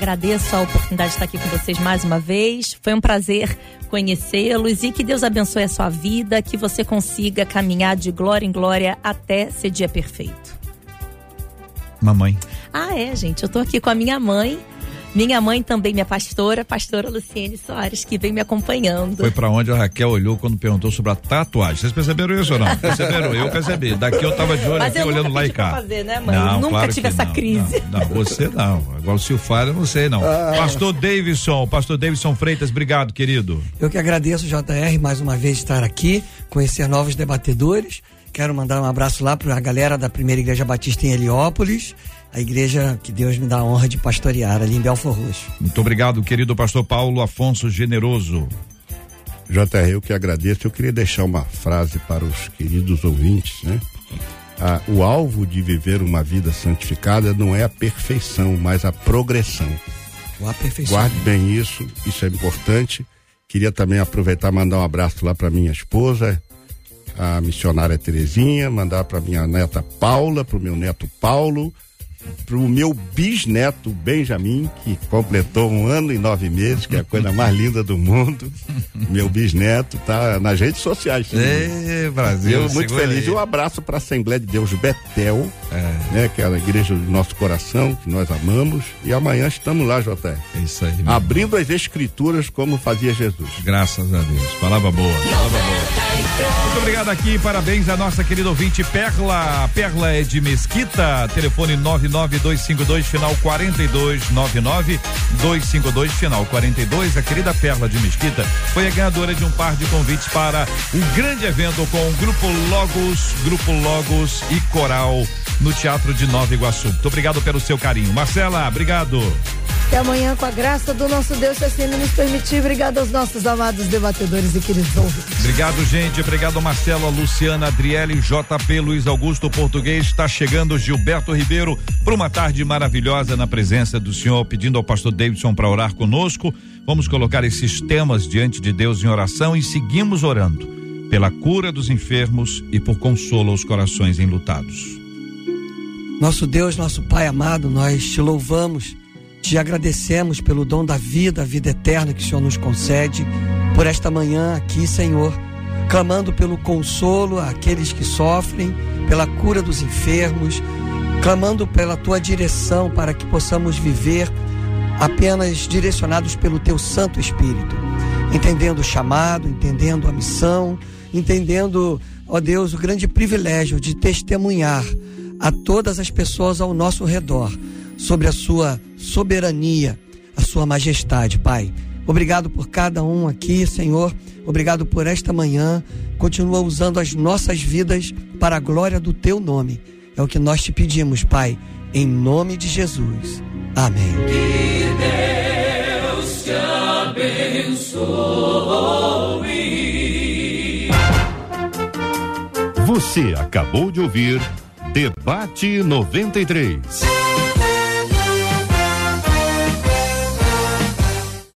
Agradeço a oportunidade de estar aqui com vocês mais uma vez. Foi um prazer conhecê-los e que Deus abençoe a sua vida, que você consiga caminhar de glória em glória até ser dia perfeito. Mamãe. Ah, é, gente. Eu tô aqui com a minha mãe. Minha mãe também, minha pastora, pastora Luciene Soares, que vem me acompanhando. Foi pra onde a Raquel olhou quando perguntou sobre a tatuagem. Vocês perceberam isso ou não? Perceberam? Eu percebi. Daqui eu tava de olho Mas aqui olhando lá e cá. fazer, né, mãe? Não, Nunca claro tive que essa não, crise. Não, não, você não. Agora o Silfara eu não sei não. Pastor Davidson, pastor Davidson Freitas, obrigado, querido. Eu que agradeço, JR, mais uma vez estar aqui, conhecer novos debatedores. Quero mandar um abraço lá para a galera da Primeira Igreja Batista em Heliópolis, a igreja que Deus me dá a honra de pastorear ali em Belfor Roxo. Muito obrigado, querido pastor Paulo Afonso Generoso. JR, eu que agradeço. Eu queria deixar uma frase para os queridos ouvintes, né? Ah, o alvo de viver uma vida santificada não é a perfeição, mas a progressão. O aperfeiçoamento. Guarde bem isso, isso é importante. Queria também aproveitar e mandar um abraço lá para minha esposa, a missionária Terezinha, mandar para minha neta Paula, para o meu neto Paulo, para o meu bisneto Benjamin, que completou um ano e nove meses, que é a coisa mais linda do mundo. Meu bisneto tá nas redes sociais. Ê, Brasil. Eu muito feliz. aí. Um abraço para a Assembleia de Deus Betel, É. né, que é a igreja do nosso coração, que nós amamos. E amanhã estamos lá, JR. É isso aí. Abrindo as escrituras como fazia Jesus. Graças a Deus. Palavra boa. Palavra boa. Muito obrigado aqui, parabéns à nossa querida ouvinte Perla. Perla é de Mesquita, telefone 99252 final 42 99252 final 42. A querida Perla de Mesquita foi a ganhadora de um par de convites para um grande evento com o Grupo Logos, Grupo Logos e Coral no Teatro de Nova Iguaçu. Muito obrigado pelo seu carinho. Marcela, obrigado. Até amanhã, com a graça do nosso Deus, se assim nos permitir. Obrigado aos nossos amados debatedores e queridos ouvintes. Obrigado, gente. Obrigado, Marcela, Luciana, Adriele, JP, Luiz Augusto Português. Está chegando Gilberto Ribeiro para uma tarde maravilhosa na presença do Senhor, pedindo ao pastor Davidson para orar conosco. Vamos colocar esses temas diante de Deus em oração e seguimos orando pela cura dos enfermos e por consolo aos corações enlutados. Nosso Deus, nosso Pai amado, nós te louvamos, te agradecemos pelo dom da vida, a vida eterna que o Senhor nos concede, por esta manhã aqui, Senhor, clamando pelo consolo àqueles que sofrem, pela cura dos enfermos, clamando pela tua direção para que possamos viver apenas direcionados pelo teu Santo Espírito, entendendo o chamado, entendendo a missão, entendendo, ó Deus, o grande privilégio de testemunhar a todas as pessoas ao nosso redor sobre a sua soberania, a Sua majestade, Pai. Obrigado por cada um aqui, Senhor. Obrigado por esta manhã. Continua usando as nossas vidas para a glória do Teu nome. É o que nós te pedimos, Pai, em nome de Jesus. Amém. Você acabou de ouvir Debate 93.